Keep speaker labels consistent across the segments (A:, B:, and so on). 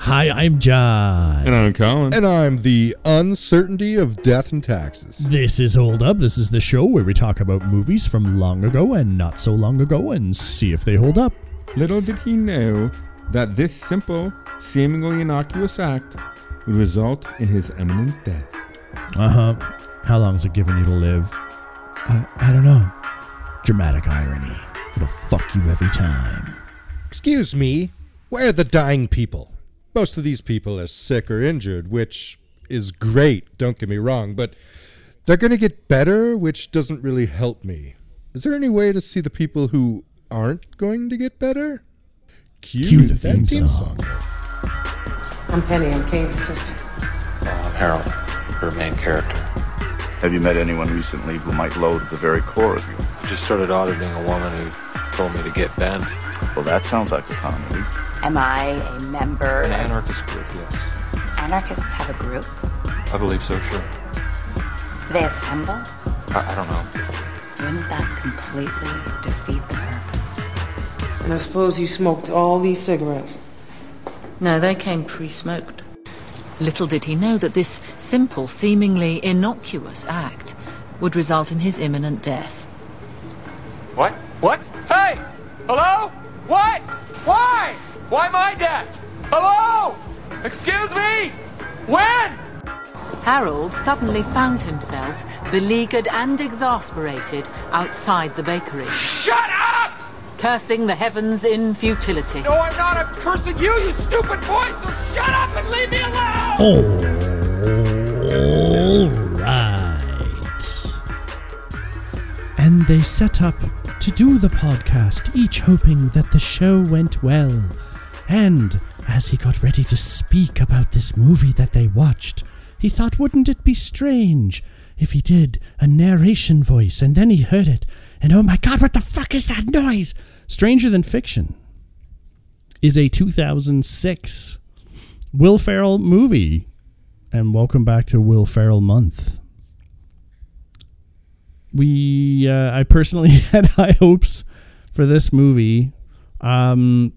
A: Hi, I'm Jon.
B: And I'm Colin.
C: And I'm the uncertainty of death and taxes.
A: This is Hold Up. This is the show where we talk about movies from long ago and not so long ago and see if they hold up.
B: Little did he know that this simple, seemingly innocuous act would result in his imminent death.
A: Uh huh. How long's it given you to live? Uh, I don't know. Dramatic irony. It'll fuck you every time.
C: Excuse me, where are the dying people? Most of these people are sick or injured, which is great, don't get me wrong, but they're going to get better, which doesn't really help me. Is there any way to see the people who aren't going to get better?
A: Cue, Cue the theme, theme
D: song. song. I'm Penny, I'm Kane's sister.
E: Uh, I'm Harold, her main character.
F: Have you met anyone recently who might loathe the very core of you?
E: I just started auditing a woman who told me to get bent.
F: Well, that sounds like a comedy.
G: Am I a member?
E: An anarchist group, yes.
G: Anarchists have a group?
E: I believe so, sure.
G: They assemble?
E: I, I don't know.
G: Wouldn't that completely defeat the purpose?
D: And I suppose you smoked all these cigarettes?
H: No, they came pre-smoked. Little did he know that this simple, seemingly innocuous act would result in his imminent death.
I: What? What? Hey! Hello? What? Why? Why my death? Hello? Excuse me? When?
H: Harold suddenly found himself beleaguered and exasperated outside the bakery.
I: Shut up!
H: Cursing the heavens in futility.
I: No, I'm not. I'm cursing you, you stupid boy, so shut up and leave me alone!
A: All right. And they set up to do the podcast, each hoping that the show went well. And as he got ready to speak about this movie that they watched, he thought, wouldn't it be strange if he did a narration voice and then he heard it, and oh my god, what the fuck is that noise? Stranger Than Fiction is a 2006 Will Ferrell movie. And welcome back to Will Ferrell Month we uh, I personally had high hopes for this movie. Um,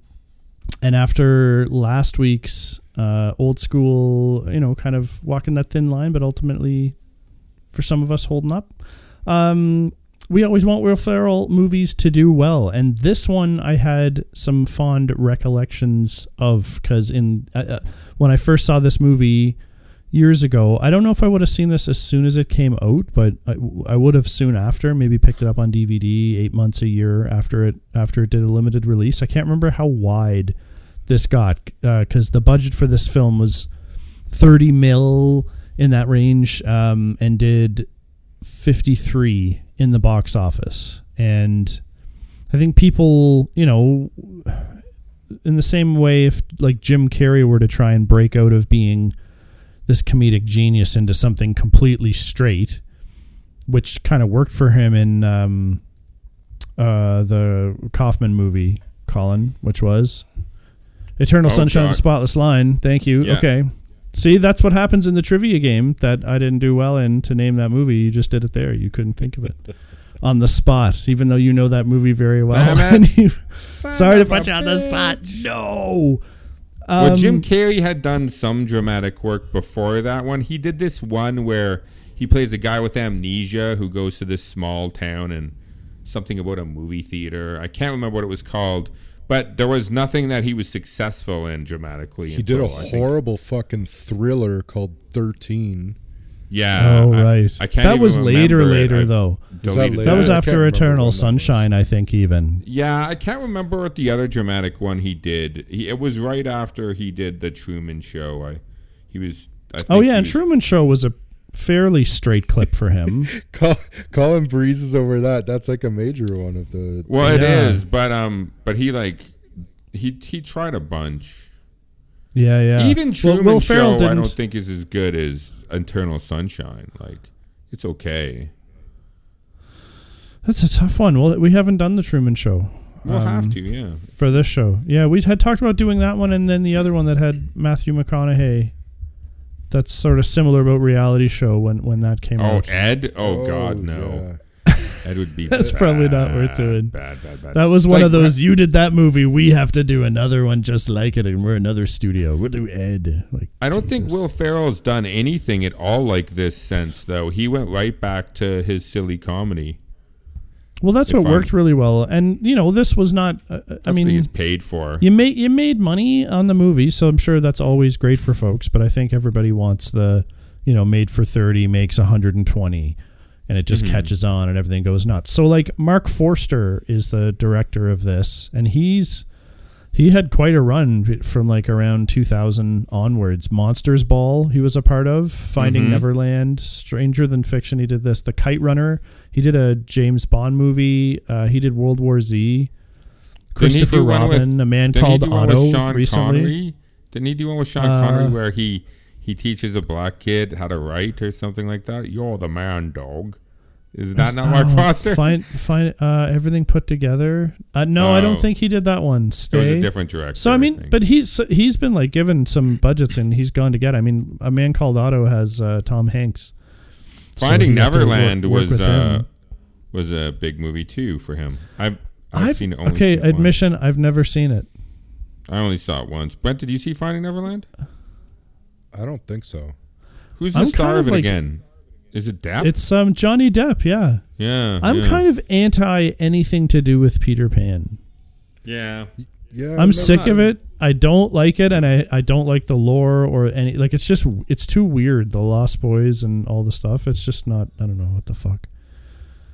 A: and after last week's uh, old school, you know, kind of walking that thin line, but ultimately, for some of us, holding up. Um, we always want Will Ferrell movies to do well, and this one I had some fond recollections of because in uh, uh, when I first saw this movie years ago. I don't know if I would have seen this as soon as it came out, but I, I would have soon after. Maybe picked it up on DVD eight months a year after it after it did a limited release. I can't remember how wide this got because uh, the budget for this film was thirty mil in that range, um, and did fifty three in the box office. And I think people, you know, in the same way, if like Jim Carrey were to try and break out of being this comedic genius into something completely straight, which kind of worked for him in um, uh, the Kaufman movie, Colin, which was Eternal oh, Sunshine of the Spotless Mind. Thank you. Yeah. Okay. See, that's what happens in the trivia game that I didn't do well in to name that movie. You just did it there. You couldn't think of it on the spot, even though you know that movie very well. sorry to put you on the spot. No.
B: Um, well, Jim Carrey had done some dramatic work before that one. He did this one where he plays a guy with amnesia who goes to this small town and something about a movie theater. I can't remember what it was called, but there was nothing that he was successful in dramatically.
C: He until, did a horrible fucking thriller called Thirteen.
B: Yeah.
A: Oh I, right. I, can't. That was later, later though. That, later? that, was after Eternal Sunshine, I think. Even.
B: Yeah, I can't remember what the other dramatic one he did. He, it was right after he did the Truman Show. I, he was.
A: oh yeah, and was, Truman Show was a fairly straight clip for him.
C: Colin breezes over that. That's like a major one of the.
B: Well, yeah. it is, but um, but he like he he tried a bunch.
A: Yeah, yeah.
B: Even Truman well, Will Show, I don't think is as good as Eternal Sunshine. Like, it's okay.
A: That's a tough one. Well, we haven't done the Truman Show.
B: We'll um, have to, yeah.
A: For this show, yeah, we had talked about doing that one, and then the other one that had Matthew McConaughey. That's sort of similar about reality show when when that came
B: oh,
A: out.
B: Oh, Ed! Oh, oh God, no.
C: Yeah.
B: That would be.
A: That's probably not worth doing.
B: Bad, bad, bad.
A: That was one
B: Like,
A: of those. You did that movie. We have to do another one just like it, and we're another studio. We'll do Ed. Like
B: I don't think Will Ferrell's done anything at all like this since, though. He went right back to his silly comedy.
A: Well, that's
B: if
A: what
B: I'm-
A: worked really well, and you know, this was not. Uh, I
B: That's what
A: mean,
B: he gets paid for.
A: you made you made money on the movie, so I'm sure that's always great for folks. But I think everybody wants the, you know, made for thirty makes 120, and it just catches on and everything goes nuts. So like Marc Forster is the director of this, and he's he had quite a run from like around 2000 onwards. Monsters Ball he was a part of, Finding Neverland, Stranger Than Fiction. He did this, The Kite Runner. He did a James Bond movie. Uh, he did World War Z. Christopher
B: one with-
A: Robin, a man called
B: do one with
A: Otto
B: Sean
A: recently.
B: Connery? Didn't he do one with Sean
A: Uh,
B: Connery where he he teaches a black kid how to write or something like that? You're the man, dog. Is that not Marc
A: Oh,
B: Foster?
A: Find find uh, everything put together. Uh, no, I
B: Oh.
A: don't think he did that one.
B: It was a different director.
A: So I mean,
B: think.
A: but he's he's been like given some budgets and he's gone to get. I mean, a man called Otto has uh, Tom Hanks.
B: Finding
A: he got to work-
B: Neverland
A: work
B: was uh, was a big movie too for him. I've I've,
A: I've,
B: seen it only
A: okay.
B: seen it once.
A: Admission: I've never seen it.
B: I only saw it once. Brent, did you see Finding Neverland?
C: I don't think so.
B: Who's the
A: I'm
B: star
A: kind
B: of
A: of
B: it
A: like-
B: again? Is it Depp?
A: It's um Johnny Depp. Yeah,
B: yeah.
A: I'm
B: yeah.
A: kind of anti anything to do with Peter Pan.
B: yeah.
C: Yeah,
A: I'm
C: no,
A: sick of it. I don't like it, and I, I don't like the lore or any like. It's just it's too weird. The Lost Boys and all the stuff. It's just not. I don't know what the fuck.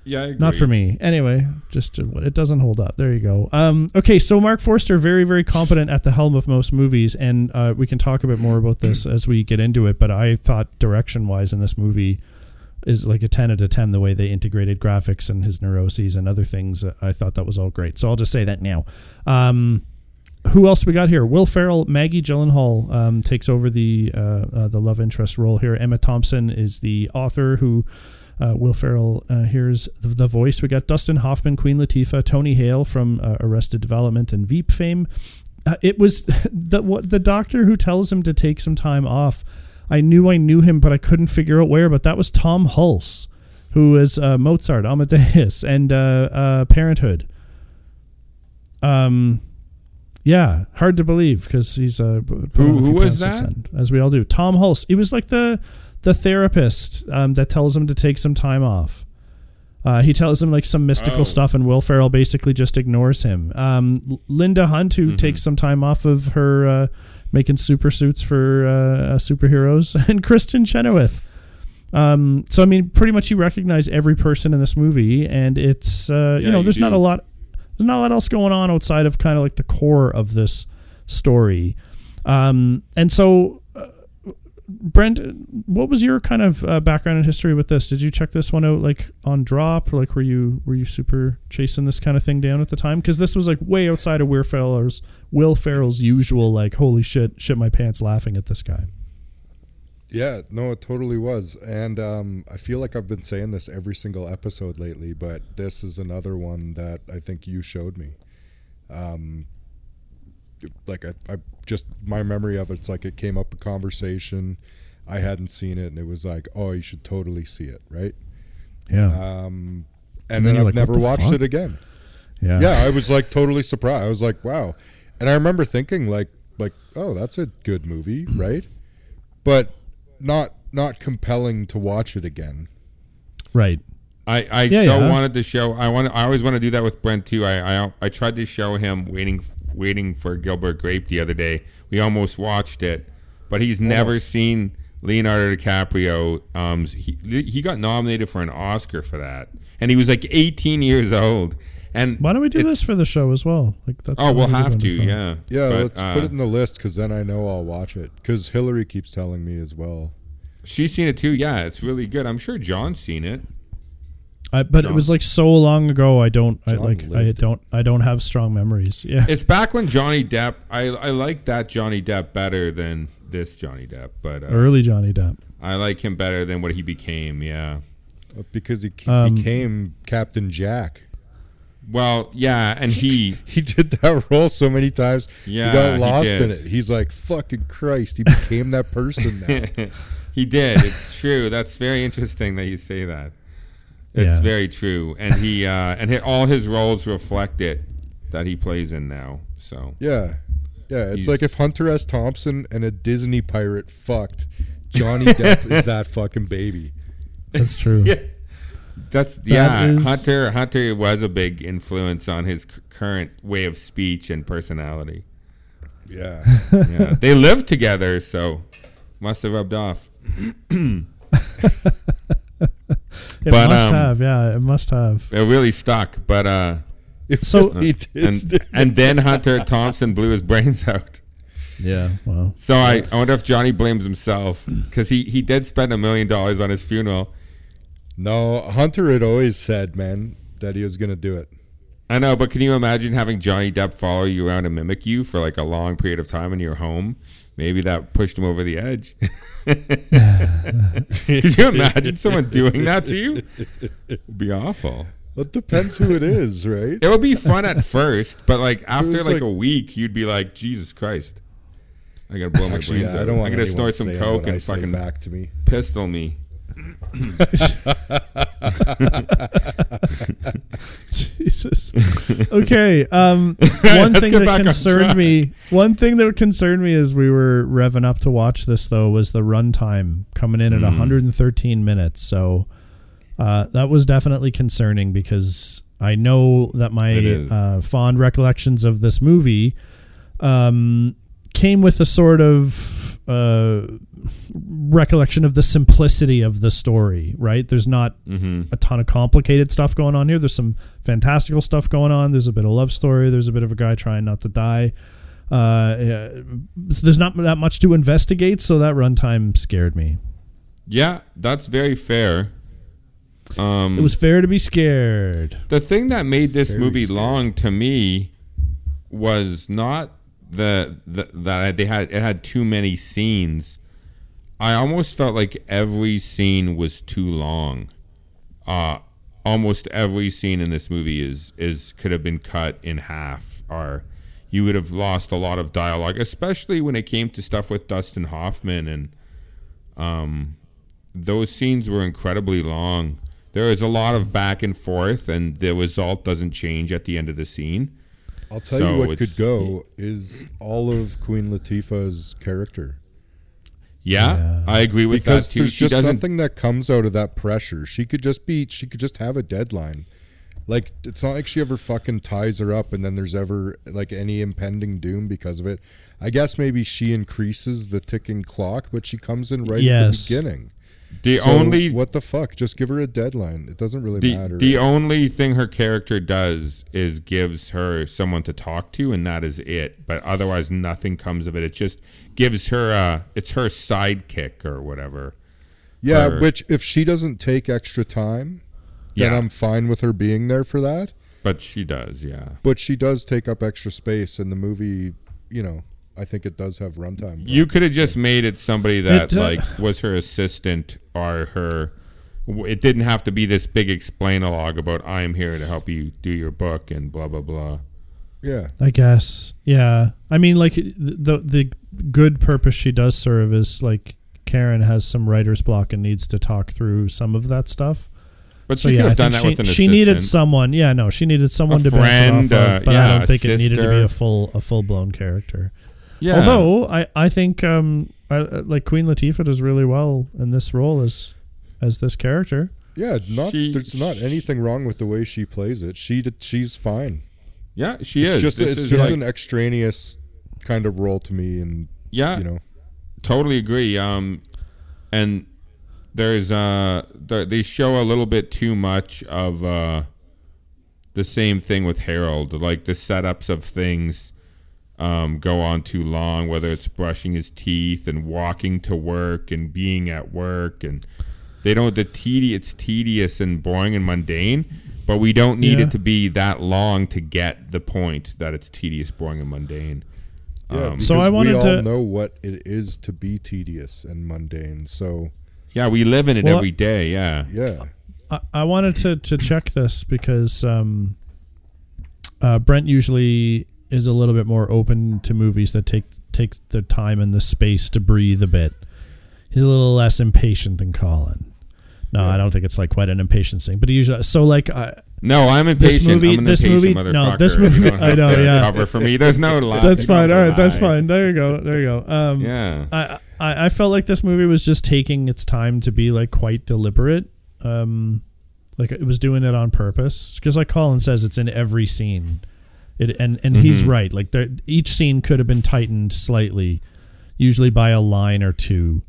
B: Yeah, I agree.
A: Not for me. Anyway, just uh, it doesn't hold up. There you go. Um, okay, so Marc Forster, very very competent at the helm of most movies, and uh, we can talk a bit more about this as we get into it. But I thought direction wise in this movie is like a ten out of ten. The way they integrated graphics and his neuroses and other things, uh, I thought that was all great. So I'll just say that now. Um, who else we got here? Will Ferrell, Maggie Gyllenhaal um, takes over the uh, uh, the love interest role here. Emma Thompson is the author who uh, Will Ferrell uh, hears the, the voice. We got Dustin Hoffman, Queen Latifah, Tony Hale from uh, Arrested Development and Veep fame. Uh, it was the what the doctor who tells him to take some time off. I knew I knew him, but I couldn't figure out where. But that was Tom Hulce, who is uh, Mozart, Amadeus, and uh, uh, Parenthood. Um, yeah, hard to believe because he's uh,
B: Who-
A: a
B: who was that?
A: then, as we all do. Tom Hulce. He was like the the therapist um, that tells him to take some time off. Uh, he tells him like some mystical
B: Oh.
A: stuff, and Will Ferrell basically just ignores him. Um, Linda Hunt, who takes some time off of her uh, making super suits for uh, uh, superheroes, and Kristin Chenoweth. Um, so I mean, pretty much you recognize every person in this movie, and it's uh, you
B: Yeah,
A: know
B: you
A: there's not a lot there's not a lot else going on outside of kind of like the core of this story. Um, and so, Brent, what was your kind of uh, background and history with this? Did you check this one out like on drop, or like were you were you super chasing this kind of thing down at the time? Because this was like way outside of Will Ferrell's Will Ferrell's usual like holy shit, shit my pants laughing at this guy.
C: Yeah, no, it totally was. And um, I feel like I've been saying this every single episode lately, but this is another one that I think you showed me. Um, like, I, I just, my memory of it's like it came up a conversation. I hadn't seen it, and it was like, oh, you should totally see it, right?
A: Yeah,
C: Um,
A: And
C: and,
A: then
C: then, I've
A: like,
C: never watched
A: fuck?
C: it again.
A: yeah,
C: Yeah, I was like totally surprised. I was like, wow. And I remember thinking like like, oh, that's a good movie, right? But not not compelling to watch it again.
A: right.
B: I, I
A: Yeah,
B: so
A: yeah.
B: wanted to show. I want. I always want to do that with Brent too. I, I I tried to show him waiting waiting for Gilbert Grape the other day. We almost watched it, but he's never seen Leonardo DiCaprio. Um, he he got nominated for an Oscar for that, and he was like 18 years old. And
A: Why don't we do this for the show as well? Like that's
B: Oh, we'll
A: something we do
B: have to. Yeah.
C: Yeah,
B: But,
C: let's
B: uh,
C: put it in the list because then I know I'll watch it. Because Hillary keeps telling me as well.
B: She's seen it too. Yeah, it's really good. I'm sure Jon's seen it.
A: I, but it was like so long ago. I don't. I like. I don't. I don't have strong memories. Yeah.
B: It's back when Johnny Depp. I I like that Johnny Depp better than this Johnny Depp, but uh,
A: Early Johnny Depp.
B: I like him better than what he became. Yeah.
C: Uh, Because he ke-
A: Um,
C: became Captain Jack.
B: Well, yeah, and he
C: He did that role so many times.
B: Yeah,
C: he got
B: he
C: lost
B: did.
C: in it. He's like, "Fucking Christ!" He became that person now.
B: he did. It's true. That's very interesting that you say that. It's
A: Yeah.
B: very true, and he uh, and hi- all his roles reflect it that he plays in now. So
C: Yeah. Yeah, it's
B: He's-
C: like if Hunter S. Thompson and a Disney pirate fucked, Johnny Depp is that fucking baby.
A: That's true.
B: yeah, that's yeah.
A: is-
B: Hunter Hunter was a big influence on his c- current way of speech and personality.
C: Yeah.
B: Yeah, they lived together, so must have rubbed off.
A: It
B: But,
A: must
B: um,
A: have, yeah, it must have.
B: It really stuck, but uh,
A: So
C: he did.
B: and and then Hunter Thompson blew his brains out.
A: yeah, well,
B: So I, I wonder if Johnny blames himself because he, he did spend a million dollars on his funeral.
C: no, Hunter had always said, man, that he was going to do it.
B: I know, but can you imagine having Johnny Depp follow you around and mimic you for like a long period of time in your home? Maybe that pushed him over the edge. Could you imagine someone doing that to you? It'd be awful.
C: Well, it depends who it is, right?
B: It would be fun at first, but like after like,
C: like-
B: a week, you'd be like, Jesus Christ. I gotta blow my
C: Actually,
B: brains
C: yeah, I don't want
B: I gotta
C: anyone
B: snort some coke and fucking
C: back to me.
B: pistol me.
A: Jesus. Okay. Um, one thing that
B: back on
A: concerned me, one thing that concerned me as we were revving up to watch this though was the runtime coming in at
B: Mm.
A: 113 minutes. So uh, that was definitely concerning because I know that my uh, fond recollections of this movie um, came with a sort of uh, recollection of the simplicity of the story. Right? There's not
B: Mm-hmm.
A: a ton of complicated stuff going on here. There's some fantastical stuff going on. There's a bit of love story. There's a bit of a guy trying not to die. Uh, yeah, there's not that much to investigate, so that runtime scared me.
B: Yeah, that's very fair. Um,
A: It was fair to be scared.
B: the thing that made this movie long to me was not the, the that they had it had too many scenes. I almost felt like every scene was too long. Uh almost every scene in this movie is is could have been cut in half or you would have lost a lot of dialogue, especially when it came to stuff with Dustin Hoffman and um those scenes were incredibly long. There is a lot of back and forth, and the result doesn't change at the end of the scene.
C: I'll tell
B: So
C: you what could go is all of Queen Latifah's character.
B: Yeah,
A: Yeah.
B: I agree with
C: because
B: that too.
C: there's
B: She
C: just
B: doesn't.
C: nothing that comes out of that pressure. She could just be. She could just have a deadline. Like it's not like she ever fucking ties her up, and then there's ever like any impending doom because of it. I guess maybe she increases the ticking clock, but she comes in right
A: Yes.
C: at the beginning.
B: The
C: So
B: only
C: what the fuck? Just give her a deadline. It doesn't really
B: the,
C: matter.
B: the only thing her character does is gives her someone to talk to, and that is it. But otherwise, nothing comes of it. It just gives her uh it's her sidekick or whatever.
C: yeah,
B: or-
C: which if she doesn't take extra time, then
B: Yeah.
C: I'm fine with her being there for that.
B: But she does, yeah.
C: But she does take up extra space in the movie. You know, I think it does have runtime.
B: You could have just made it somebody that
A: It, uh,
B: like was her assistant or her. It didn't have to be this big explain-a-log about I am here to help you do your book and blah blah blah.
C: yeah.
A: I guess. Yeah. I mean, like the the good purpose she does serve is like Karen has some writer's block and needs to talk through some of that stuff.
B: But
A: So
B: she
A: yeah,
B: could
A: I
B: have done
A: think
B: that
A: she,
B: with an assistant.
A: she
B: assistant.
A: needed someone. Yeah, no, she needed someone
B: A
A: to bounce it off
B: uh,
A: of, but I don't
B: a
A: think it needed to be a full a full blown character.
B: Yeah.
A: Although I I think um I, I- like Queen Latifah does really well in this role as as this character.
C: Yeah, not
B: She-
C: there's not anything wrong with the way she plays it. She did, she's fine.
B: yeah, she
C: It's
B: is.
C: just
B: This
C: it's
B: is
C: just
B: like-
C: an extraneous kind of role to me, and
B: yeah,
C: you know,
B: totally agree. Um, and there's uh, the, they show a little bit too much of uh, the same thing with Harold. Like the setups of things um, go on too long. Whether it's brushing his teeth and walking to work and being at work, and they don't the tedi It's tedious and boring and mundane. But we don't need
A: Yeah.
B: it to be that long to get the point that it's tedious, boring, and mundane.
C: yeah.
B: Um,
A: So I wanted
C: we all
A: to-
C: know what it is to be tedious and mundane. So
B: Yeah, we live in it
A: Well,
B: every day. Yeah.
C: yeah,
A: I, I wanted to, to check this because um, uh, Brent usually is a little bit more open to movies that take take the time and the space to breathe a bit. He's a little less impatient than Colin. No, I don't think it's like quite an impatience thing. But usually, so like, uh,
B: No, I'm impatient.
A: This movie-
B: I'm
A: this movie- no, this movie- I know, yeah.
B: Cover for me. There's no lie.
A: that's fine. All right, that's fine. There you go. There you go. Um,
B: Yeah.
A: I, I I felt like this movie was just taking its time to be like quite deliberate. Um, like it was doing it on purpose because, like Colin says, it's in every scene. It and and he's
B: Mhm.
A: right. Like there, each scene could have been tightened slightly, usually by a line or two,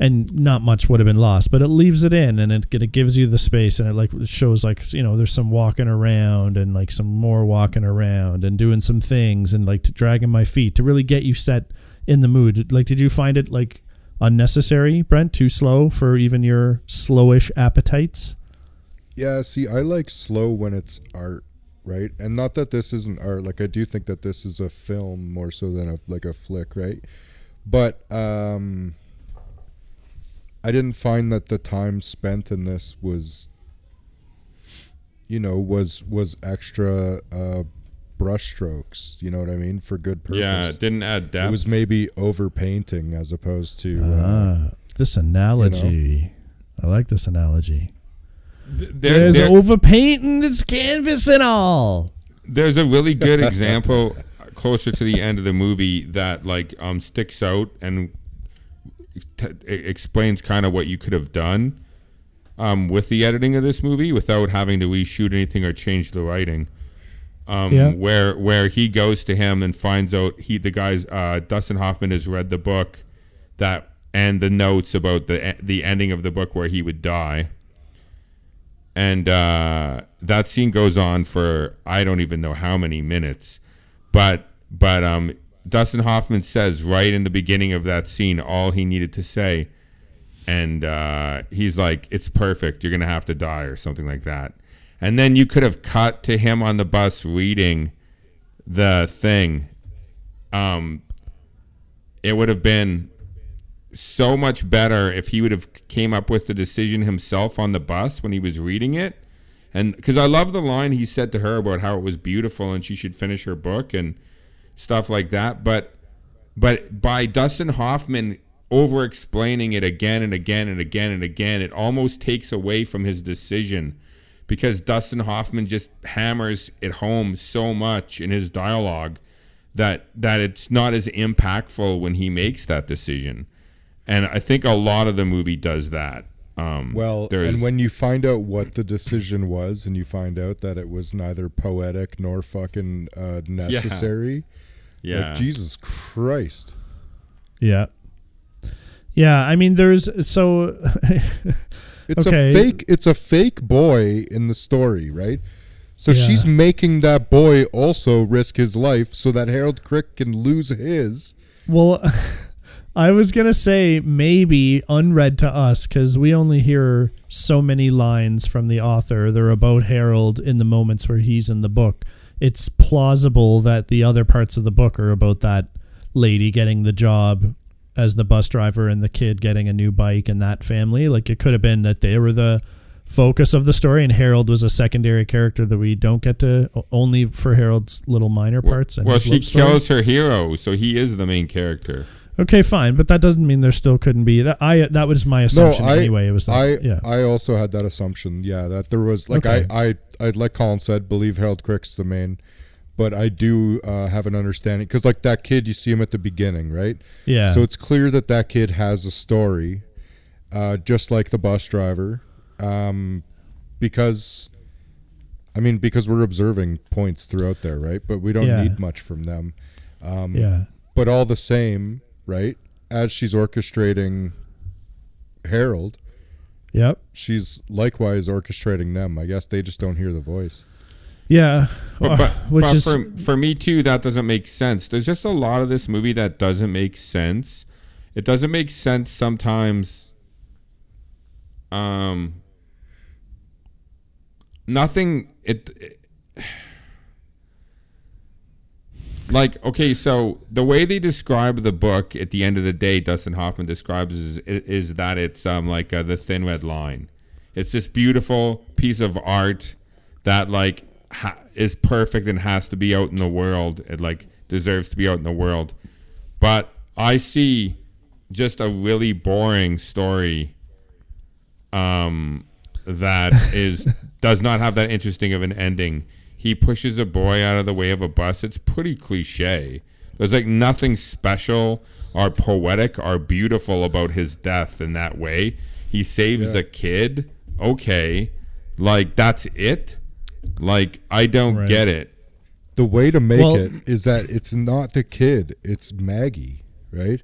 A: and not much would have been lost. But it leaves it in, and it it gives you the space, and it like shows like you know there's some walking around and like some more walking around and doing some things and like to dragging my feet to really get you set in the mood. Like, did you find it like unnecessary, Brent? Too slow for even your slowish appetites?
C: Yeah, see, I like slow when it's art, right? And not that this isn't art. Like I do think that this is a film more so than a like a flick, right? But um I didn't find that the time spent in this was you know, was was extra uh brushstrokes, you know what I mean, for good purpose.
B: Yeah, it didn't add depth.
C: It was maybe overpainting as opposed to uh,
A: Ah, this analogy. I like this analogy.
B: There-
A: There's
B: there-
A: overpainting its canvas and all.
B: There's a really good example closer to the end of the movie that like um sticks out and t- explains kind of what you could have done um with the editing of this movie without having to reshoot anything or change the writing. Um,
A: Yeah.
B: where where he goes to him and finds out he the guy's uh, Dustin Hoffman has read the book that and the notes about the the ending of the book where he would die and uh, that scene goes on for I don't even know how many minutes, but but um, Dustin Hoffman says right in the beginning of that scene all he needed to say, and uh, he's like, "It's perfect. You're gonna have to die" or something like that, and then you could have cut to him on the bus reading the thing. Um, it would have been so much better if he would have came up with the decision himself on the bus when he was reading it. And because i love the line he said to her about how it was beautiful and she should finish her book and stuff like that. But but by dustin hoffman over explaining it again and again and again and again it almost takes away from his decision because dustin hoffman just hammers it home so much in his dialogue that that it's not as impactful when he makes that decision and I think a lot of the movie does that. Um,
C: Well, and when you find out what the decision was, and you find out that it was neither poetic nor fucking uh, necessary,
B: yeah,
C: like, Jesus Christ.
A: Yeah. Yeah, I mean there's so
C: It's
A: Okay.
C: a fake. It's a fake boy in the story, right? So
A: Yeah.
C: she's making that boy also risk his life so that Harold Crick can lose his.
A: Well, I was gonna say maybe unread to us because we only hear so many lines from the author. They're about Harold in the moments where he's in the book. It's plausible that the other parts of the book are about that lady getting the job as the bus driver and the kid getting a new bike and that family. Like it could have been that they were the focus of the story and Harold was a secondary character that we don't get to only for Harold's little minor parts. And
B: well, she kills her hero, so he is the main character.
A: Okay, fine, but that doesn't mean there still couldn't be. That I that was my assumption
C: no, I,
A: anyway. It was that,
C: I,
A: yeah.
C: I also had that assumption. Yeah, that there was like
A: Okay.
C: I, I, I, like Colin said, believe Harold Crick's the main, but I do uh, have an understanding because like that kid, you see him at the beginning, right?
A: Yeah.
C: So it's clear that that kid has a story, uh, just like the bus driver, um, because. I mean, because we're observing points throughout there, right? But we don't
A: Yeah.
C: need much from them. Um,
A: Yeah.
C: But all the same, right? As she's orchestrating Harold,
A: Yep.
C: she's likewise orchestrating them. I guess they just don't hear the voice.
A: Yeah.
B: But, but,
A: which
B: but
A: is
B: for, for me too, that doesn't make sense. There's just a lot of this movie that doesn't make sense. It doesn't make sense sometimes. Um, nothing. It, it like okay, so the way they describe the book at the end of the day, Dustin Hoffman describes is is that it's um like uh, the thin red line. It's this beautiful piece of art that like ha- is perfect and has to be out in the world. It like deserves to be out in the world. But I see just a really boring story um that is does not have that interesting of an ending. He pushes a boy out of the way of a bus. It's pretty cliche. There's like nothing special or poetic or beautiful about his death in that way. He saves
C: Yeah.
B: a kid. Okay. Like that's it? Like I don't
A: Right.
B: get it.
C: The way to make
A: Well-
C: it is that it's not the kid, it's Maggie, right?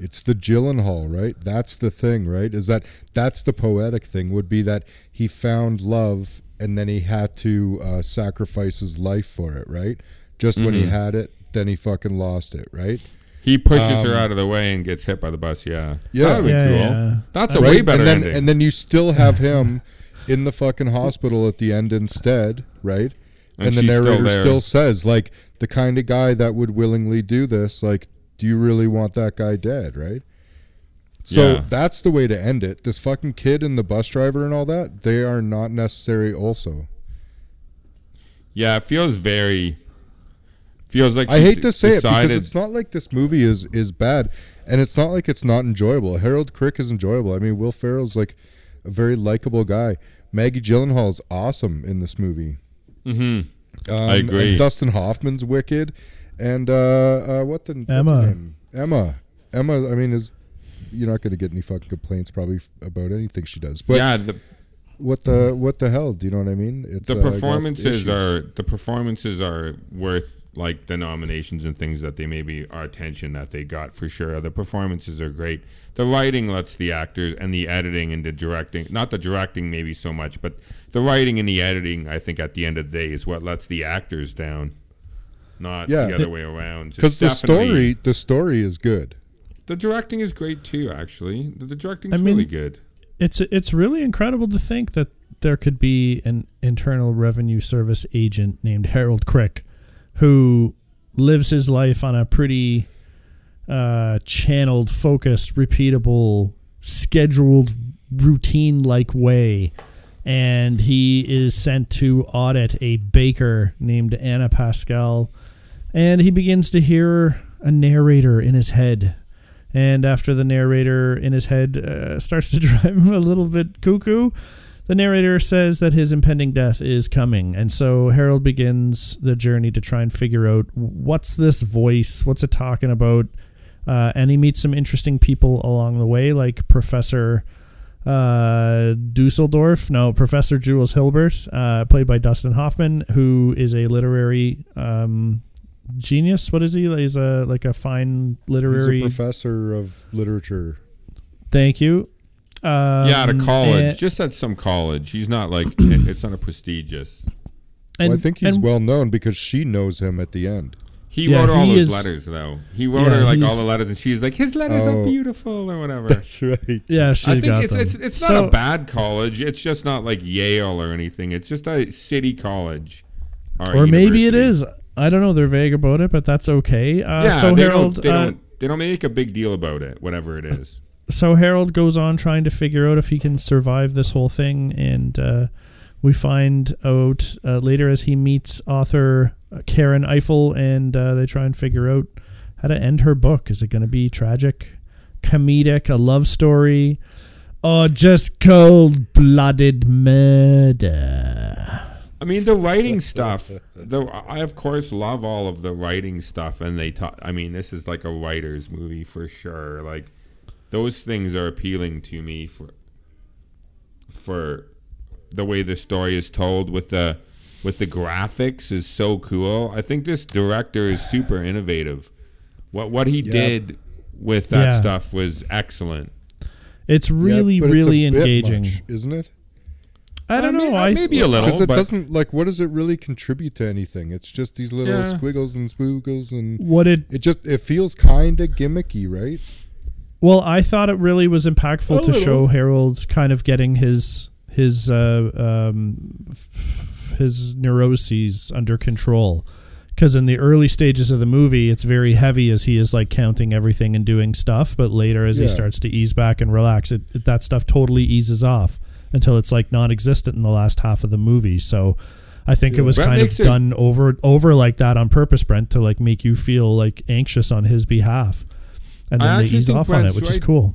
C: It's the Gyllenhaal, right? That's the thing, right? Is that that's the poetic thing would be that he found love and then he had to uh, sacrifice his life for it, right? Just when he
B: Mm-hmm.
C: had it, then he fucking lost it, right?
B: He pushes her
C: Um,
B: out of the way and gets hit by the bus. Yeah,
C: Yeah.
B: That would be
A: Yeah,
B: cool.
A: yeah.
B: That's a
C: right?
B: way better
C: and then,
B: ending.
C: And then you still have him in the fucking hospital at the end instead, right?
B: And
C: And, the
B: she's still
C: narrator still, says, like, the kind of guy that would willingly do this, like, do you really want that guy dead, right? So
B: Yeah.
C: that's the way to end it. This fucking kid and the bus driver and all that, they are not necessary also.
B: yeah, it feels very. Feels like
C: I hate to say it because it's not like this movie is is bad, and it's not like it's not enjoyable. Harold Crick is enjoyable. I mean, Will Ferrell's like a very likable guy. Maggie Gyllenhaal is awesome in this movie.
B: Mhm.
C: Um,
B: I agree.
C: and Dustin Hoffman's wicked, and uh, uh, what the what's her
A: Emma.
C: name? Emma. Emma. I mean, is you're not going to get any fucking complaints probably about anything she does. But
B: yeah, the
C: what the what the hell? Do you know what I mean? It's
B: the
C: uh,
B: performances
C: issues.
B: are the performances are worth like the nominations and things that they maybe are attention that they got for sure. The performances are great. The writing lets the actors and the editing and the directing, not the directing maybe so much, but the writing and the editing. I think at the end of the day is what lets the actors down, not
C: Yeah.
B: the other way around.
C: Because the story the story is good.
B: The directing is great too. Actually, the, the directing is
A: I mean-
B: really good.
A: it's it's really incredible to think that there could be an internal revenue service agent named Harold Crick who lives his life on a pretty uh, channeled, focused, repeatable, scheduled, routine like way. And he is sent to audit a baker named Ana Pascal. And he begins to hear a narrator in his head. And after the narrator in his head uh, starts to drive him a little bit cuckoo, the narrator says that his impending death is coming. And so Harold begins the journey to try and figure out what's this voice? What's it talking about? Uh, and he meets some interesting people along the way, like Professor uh, Dusseldorf, no, Professor Jules Hilbert, uh, played by Dustin Hoffman, who is a literary um, genius. What is he? He's a like a fine
C: He's
A: literary.
C: a professor of literature.
A: Thank you. Um,
B: yeah, at a college,
A: and-
B: just at some college. He's not like it's not a prestigious.
C: well, I think he's
A: and-
C: well known because she knows him at the end.
B: He
A: Yeah,
B: wrote all
A: he
B: those
A: is-
B: letters though. He wrote
A: Yeah,
B: her like all the letters, and she's like, "His letters are
C: Oh.
B: beautiful" or whatever.
C: That's right.
A: Yeah, she's
B: I think
A: got
B: it's
A: them.
B: it's it's not
A: So-
B: a bad college. It's just not like Yale or anything. It's just a city college.
A: or maybe it
B: university.
A: is. I don't know. They're vague about it, but that's okay. Uh,
B: Yeah,
A: so
B: they
A: Harold,
B: don't they
A: uh,
B: don't they don't make a big deal about it. Whatever it is.
A: so Harold goes on trying to figure out if he can survive this whole thing, and uh, we find out uh, later as he meets author Karen Eiffel, and uh, they try and figure out how to end her book. Is it going to be tragic, comedic, a love story, or just cold-blooded murder?
B: I mean, the writing stuff. The I of course love all of the writing stuff, and they talk. I mean, this is like a writer's movie for sure. Like those things are appealing to me for for the way the story is told with the with the graphics is so cool. I think this director is super innovative. What what he did with that
A: Yeah.
B: stuff was excellent.
A: It's
C: Yeah,
A: really,
C: it's
A: really engaging.
C: much, isn't it?
A: I don't
B: I mean,
A: know.
B: uh,
A: I
B: maybe a little,
C: Because it
B: but
C: doesn't like what does it really contribute to anything? It's just these little
B: Yeah.
C: squiggles and swoogles and
A: what it
C: it just it feels kind of gimmicky, right?
A: Well, I thought it really was impactful
B: A
A: to
B: little.
A: show Harold kind of getting his his uh, um, his neuroses under control. Because in the early stages of the movie, it's very heavy as he is like counting everything and doing stuff. But later, as he starts to ease back and relax, it, it that stuff totally eases off until it's like non-existent in the last half of the movie. So. I think it was
B: That
A: kind of
B: it-
A: done over over like that on purpose, Brent, to like make you feel like anxious on his behalf, and then they ease
B: think
A: off on it,
B: Brent's
A: which is cool.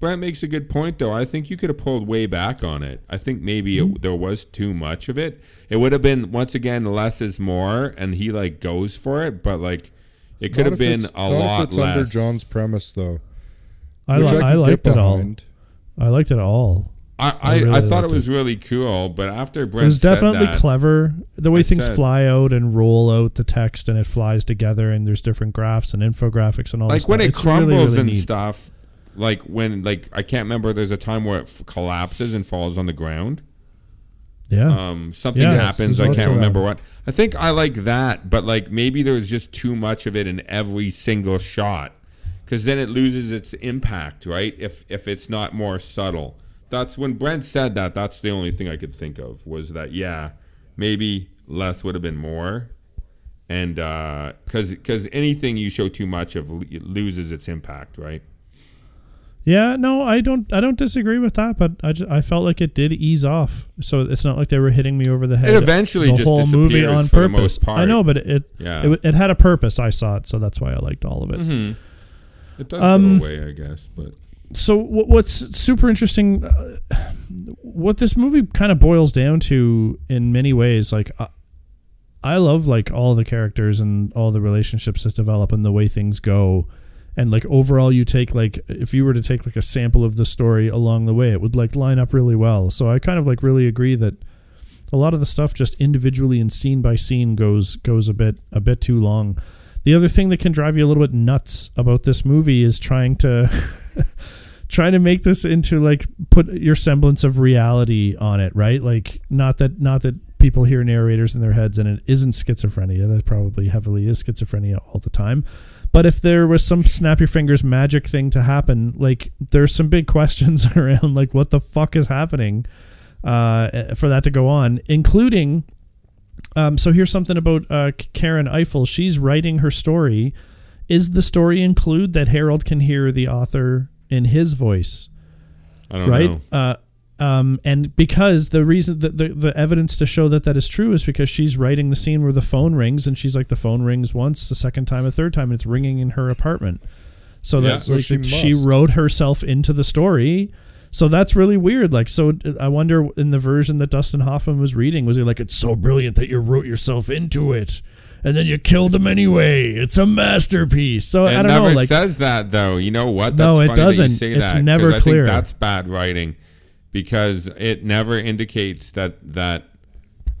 B: Brent makes a good point though. I think you could have pulled way back on it. I think maybe
C: Hmm.
B: it, there was too much of it. It would have been once again less is more, and he like goes for it, but like it could
C: Not
B: have been a
C: not
B: lot
C: if it's
B: less.
C: under Jon's premise, though.
A: I,
C: which
A: li-
C: can
A: I liked it all. I liked it all.
B: I
A: I
B: I, I, thought it was
A: it.
B: really cool, but after Brent
A: it was definitely
B: that,
A: clever. The way
B: I
A: things
B: said-
A: fly out and roll out the text and it flies together and there's different graphs and infographics and all
B: like
A: this
B: when
A: stuff.
B: it
A: It's really,
B: crumbles
A: really
B: and
A: neat.
B: stuff. Like when like I can't remember. There's a time where it f- collapses and falls on the ground.
A: Yeah.
B: um, something
A: Yeah,
B: happens. I can't remember what. I think I like that, but like maybe there was just too much of it in every single shot, because then it loses its impact, right? If if it's not more subtle. That's when Brent said that. That's the only thing I could think of was that yeah, maybe less would have been more, and because because anything you show too much of it loses its impact, right?
A: Yeah, no, I don't. I don't disagree with that, but I, just, I felt like it did ease off. So it's not like they were hitting me over the head.
B: It eventually
A: the
B: just
A: whole movie on
B: for the
A: purpose.
B: most part.
A: I know, but it
B: Yeah.
A: it, it had a purpose. I saw it, so that's why I liked all of it.
B: Mm-hmm. It does
A: Um,
B: go away, I guess, but
A: So what, what's super interesting? Uh, what this movie kind of boils down to, in many ways, like. Uh, I love like all the characters and all the relationships that develop and the way things go. And like overall you take like if you were to take like a sample of the story along the way, it would like line up really well. So I kind of like really agree that a lot of the stuff just individually and scene by scene goes goes a bit a bit too long. The other thing that can drive you a little bit nuts about this movie is trying to trying to make this into like put your semblance of reality on it, right? Like not that not that people hear narrators in their heads and it isn't schizophrenia. That probably heavily is schizophrenia all the time. But if there was some snap your fingers magic thing to happen, like there's some big questions around like what the fuck is happening uh, for that to go on, including um, so here's something about uh, Karen Eiffel. She's writing her story. Is the story include that Harold can hear the author in his voice?
B: I don't
A: right?
B: know.
A: Uh, um, and because the reason that the, the evidence to show that that is true is because she's writing the scene where the phone rings and she's like the phone rings once, the second time, a third time, and it's ringing in her apartment. So
B: Yeah.
A: that
C: So
A: like,
C: she
A: she wrote herself into the story. So that's really weird. Like, so I wonder in the version that Dustin Hoffman was reading, was he like, "It's so brilliant that you wrote yourself into it, and then you killed him anyway. It's a masterpiece." So
B: It
A: I don't
B: never
A: know. Like,
B: says that though. You know what?
A: No, it
B: funny that you
A: doesn't.
B: say
A: It's
B: that, 'cause
A: never
B: I think
A: clear.
B: that's bad writing because it never indicates that that.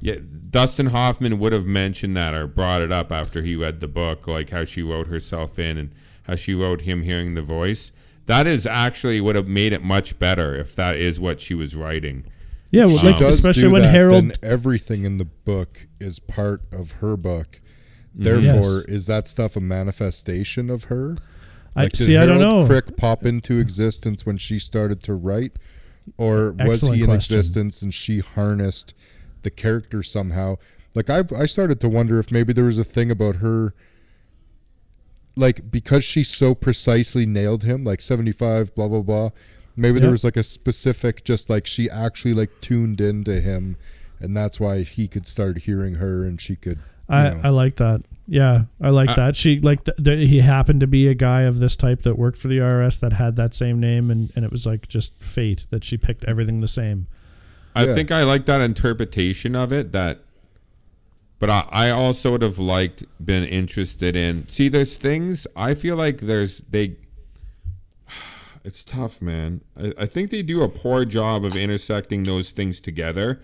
B: Yeah, Dustin Hoffman would have mentioned that or brought it up after he read the book, like how she wrote herself in and how she wrote him hearing the voice. That is actually would have made it much better if that is what she was writing.
A: yeah, well, um,
C: She
A: like
C: does
A: especially
C: do
A: when
C: that,
A: Harold
C: then everything in the book is part of her book.
B: Mm-hmm.
C: Therefore,
A: Yes.
C: is that stuff a manifestation of her?
A: I
C: Like, did
A: see. I don't know.
C: Crick pop into existence when she started to write, or was
A: Excellent
C: he in
A: question.
C: existence and she harnessed the character somehow? Like I, I started to wonder if maybe there was a thing about her, like because she so precisely nailed him, like seventy five, blah blah blah. Maybe
A: Yeah.
C: there was like a specific, just like she actually like tuned into him, and that's why he could start hearing her, and she could. You
A: I,
C: know.
A: I like that. Yeah, I like
B: I-
A: that. She like th- th- he happened to be a guy of this type that worked for the IRS that had that same name, and and it was like just fate that she picked everything the same.
B: I
C: Yeah.
B: think I like that interpretation of it. That, but I, I also would have liked been interested in. See, there's things I feel like there's they. It's tough, man. I, I think they do a poor job of intersecting those things together.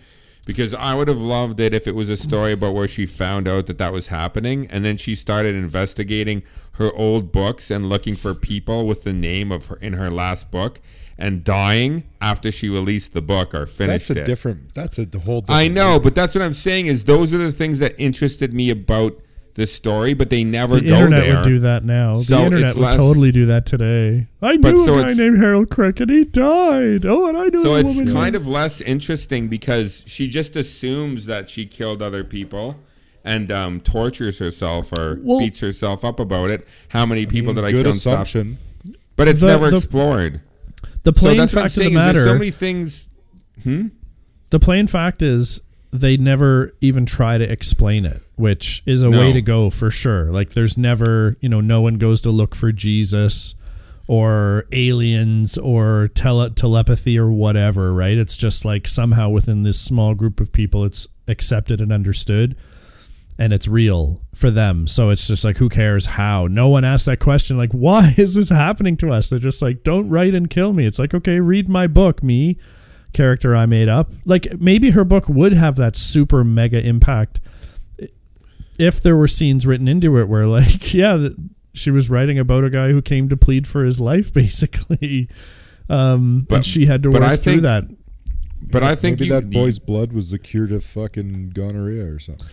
B: Because I would have loved it if it was a story about where she found out that that was happening, and then she started investigating her old books and looking for people with the name of her in her last book, and dying after she released the book or finished
C: that's a
B: it.
C: different. That's a whole. Different
B: I know,
C: movie.
B: but that's what I'm saying is those are the things that interested me about the story, but they never
A: The
B: go
A: internet
B: there.
A: would do that now.
B: So
A: the internet would
B: less-
A: totally do that today. I knew
B: so
A: a guy named Harold Crick, and he died. Oh, and I knew
B: So
A: a
B: it's kind
A: named-
B: of less interesting because she just assumes that she killed other people and um, tortures herself or
A: Well-
B: beats herself up about it. How many people did I kill and stuff?
C: assumption.
B: But it's
A: The-
B: never
A: the-
B: explored.
A: the plain
B: that's
A: fact of the
B: is
A: matter.
B: so many things. Hmm?
A: the plain fact is they never even try to explain it, which is a
B: No.
A: way to go for sure. Like there's never, you know, no one goes to look for Jesus or aliens or tele- telepathy or whatever, right? It's just like somehow within this small group of people, it's accepted and understood and it's real for them. So it's just like, who cares how? No one asked that question. Like, why is this happening to us? They're just like, don't write and kill me. It's like, okay, read my book, me character I made up. Like, maybe her book would have that super mega impact if there were scenes written into it where, like, yeah, she was writing about a guy who came to plead for his life, basically. Um,
B: But-
A: and she had to
B: but
A: work
B: I
A: through
B: think-
A: that.
B: But I think
C: maybe
B: you,
C: that boy's blood was the cure to fucking gonorrhea or something.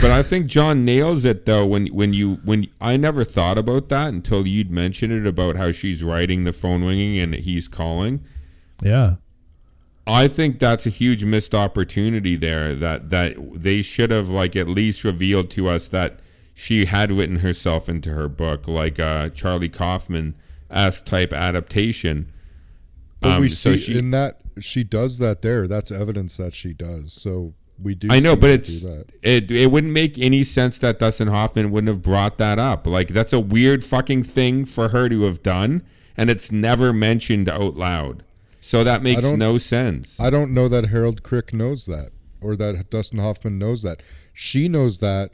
B: But I think Jon nails it though when when you when I never thought about that until you'd mentioned it about how she's writing the phone ringing and he's calling.
A: Yeah.
B: I think that's a huge missed opportunity there that that they should have like at least revealed to us that she had written herself into her book like uh Charlie Kaufman s type adaptation.
C: But
B: Um,
C: we
B: so
C: see
B: she-
C: in that she does that there. That's evidence that she does. So we do.
B: I know,
C: see
B: but it's it. It wouldn't make any sense that Dustin Hoffman wouldn't have brought that up. Like that's a weird fucking thing for her to have done, and it's never mentioned out loud. So that makes no sense.
C: I don't know that Harold Crick knows that, or that Dustin Hoffman knows that. She knows that,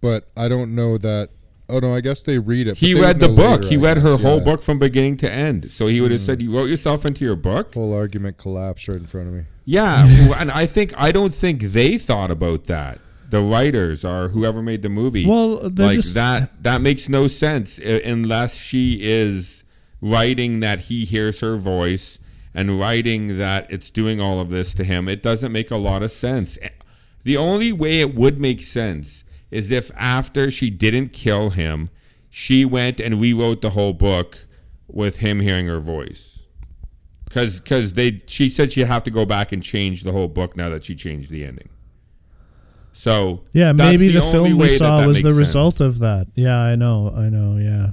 C: but I don't know that. Oh no, I guess they read it.
B: he read the book.
C: later,
B: he
C: I
B: read her
C: guess,
B: whole
C: yeah.
B: book from beginning to end. So he would have said, hmm. "You wrote yourself into your book."
C: Whole argument collapsed right in front of me.
B: Yeah, and I think I don't think they thought about that. The writers or whoever made the movie.
A: Well,
B: like
A: just-
B: that. That makes no sense unless she is writing that he hears her voice and writing that it's doing all of this to him. It doesn't make a lot of sense. The only way it would make sense is if after she didn't kill him, she went and rewrote the whole book with him hearing her voice because because they she said she'd have to go back and change the whole book now that she changed the ending. So
A: Yeah, maybe the,
B: only
A: film we
B: way that
A: saw
B: that
A: was the
B: sense.
A: result of that. Yeah, I know. I know. Yeah.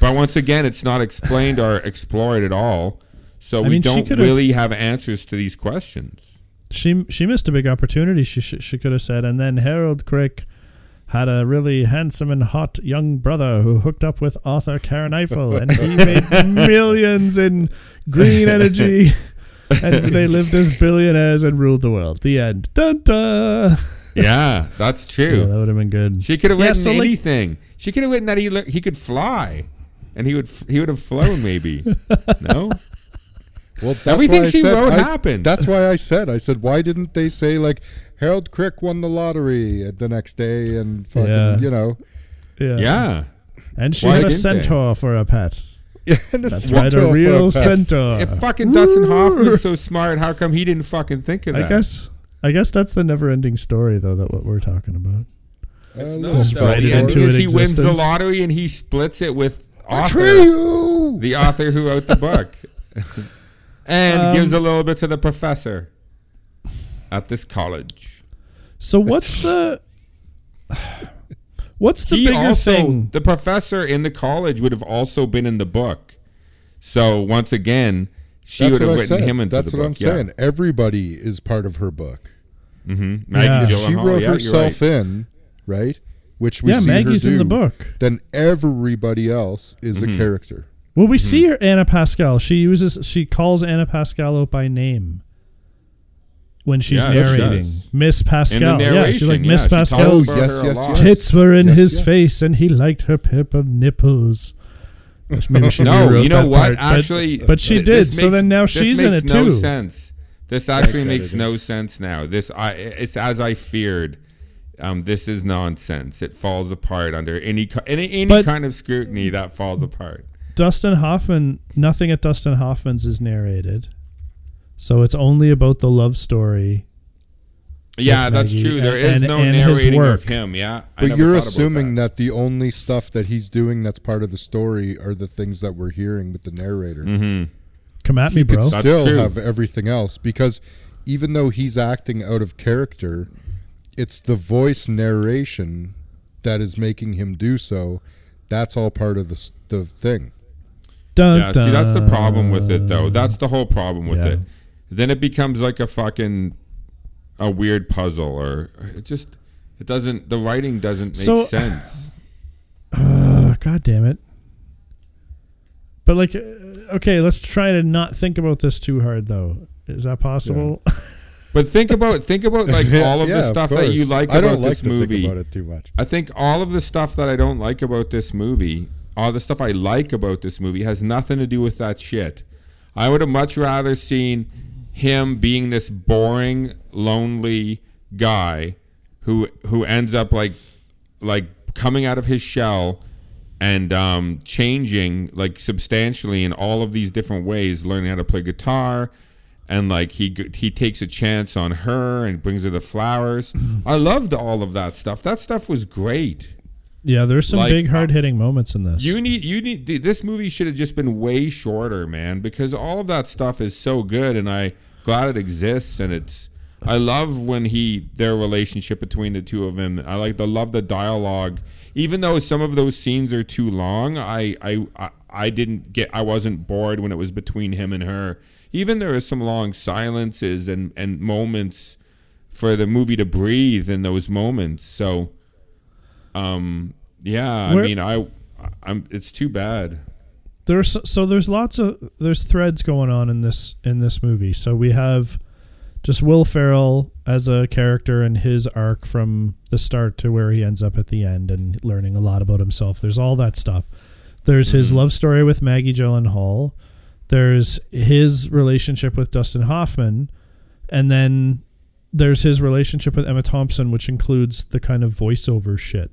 B: But once again, it's not explained or explored at all. So
A: I
B: we
A: mean,
B: don't really have answers to these questions.
A: She she missed a big opportunity. She she, she could have said, and then Harold Crick had a really handsome and hot young brother who hooked up with Arthur Karen Eiffel, and he made millions in green energy, and they lived as billionaires and ruled the world. The end. Dun dun.
B: Yeah, that's true.
A: Yeah, that would have been good.
B: She could have
A: Yeah,
B: written
A: so, like-
B: anything. she could have written that he le- he could fly, and he would f- he would have flown maybe. no,
C: Well, that's
B: Everything
C: why I
B: she
C: said-
B: wrote
C: I-
B: happened.
C: That's why I said. I said, why didn't they say like Harold Crick won the lottery the next day and fucking,
A: Yeah.
C: you know,
A: Yeah.
B: yeah.
A: And she
B: Why
A: had a
B: didn't they?
A: centaur for a pet.
C: and a
A: That's right,
C: centaur
A: a
C: for
A: real
C: pet.
A: centaur.
B: If fucking Dustin Hoffman's so smart, how come he didn't fucking think of that?
A: I guess I guess that's the never-ending story, though. That what we're talking about.
B: It's
C: Uh,
B: no,
C: Just
B: no,
A: write
B: the
A: it into
B: is
A: it
B: he wins the lottery and he splits it with author,
C: Atreyu!
B: the author who wrote the book, and
A: Um,
B: gives a little bit to the professor at this college.
A: So what's the what's the
B: he
A: bigger
B: also,
A: thing?
B: the professor in the college would have also been in the book. So once again, she
C: That's
B: would have
C: I
B: written
C: said.
B: him into
C: That's
B: the book. That's what.
C: I'm saying. Everybody is part of her book.
B: Mm-hmm.
A: Yeah.
B: Maggie
C: If she wrote
B: yeah,
C: herself
B: right.
C: in, right? Which we
A: Yeah,
C: see
A: Maggie's
C: her
A: in the book.
C: Then everybody else is
B: Mm-hmm.
C: a character.
A: Well, we
B: Hmm.
A: see her Ana Pascal. She uses she calls Ana Pascal out by name when she's
B: Yeah, she
A: narrating.
B: does.
A: Miss Pascal. yeah, she's like Miss
B: yeah, she
A: Pascal's
C: yes, yes, yes.
A: tits were in
C: Yes,
A: his
C: yes.
A: face, and he liked her purple nipples. Which Maybe she
B: No, you know
A: that
B: what?
A: part,
B: Actually,
A: but, she did.
B: this
A: So then now she's in
B: makes
A: it
B: no
A: too.
B: sense. This actually makes no sense now. This I it's as I feared. Um, this is nonsense. It falls apart under any any, any
A: But-
B: kind of scrutiny that falls apart.
A: Dustin Hoffman, nothing at Dustin Hoffman's is narrated. So it's only about the love story.
B: Yeah, that's
A: Maggie
B: true. There
A: and-
B: is
A: and-
B: no
A: and his
B: narrating of him. Yeah,
C: But you're assuming
B: that.
C: that. the only stuff that he's doing that's part of the story are the things that we're hearing with the narrator.
B: Mhm.
A: Come at me,
C: He could
A: bro.
B: That's
C: still
B: true.
C: have everything else because even though he's acting out of character, it's the voice narration that is making him do so. That's all part of the the thing.
A: Dun,
B: Yeah, see, that's the problem with it, though. That's the whole problem with
A: Yeah.
B: it. Then it becomes like a fucking a weird puzzle, or it just it doesn't. The writing doesn't make
A: So-
B: sense.
A: Uh, God damn it. But like, uh, okay, let's try to not think about this too hard, though. Is that possible?
B: But think about think about like all of
C: Yeah,
B: the stuff that you like
C: I
B: about
C: don't like
B: this movie.
C: think about it too much.
B: I think all of the stuff that I don't like about this movie, all the stuff I like about this movie, has nothing to do with that shit. I would have much rather seen him being this boring, lonely guy who who ends up like like coming out of his shell and um, changing like substantially in all of these different ways, learning how to play guitar, and like he he takes a chance on her and brings her the flowers. I loved all of that stuff. That stuff was great.
A: Yeah, there's some
B: Like,
A: big uh, hard hitting moments in this.
B: You need you need th- this movie should have just been way shorter, man, because all of that stuff is so good, and I glad it exists, and it's. I love when he their relationship between the two of them. I like the love the dialogue, even though some of those scenes are too long. I I I, I didn't get I wasn't bored when it was between him and her. Even there is some long silences and and moments for the movie to breathe in those moments. So, um, yeah,
A: Where-
B: I mean, I, I'm. It's too bad.
A: there's so there's lots of there's threads going on in this in this movie. So we have just Will Ferrell as a character and his arc from the start to where he ends up at the end and learning a lot about himself. There's all that stuff. There's his love story with Maggie Gyllenhaal. There's his relationship with Dustin Hoffman, and then there's his relationship with Emma Thompson, which includes the kind of voiceover shit.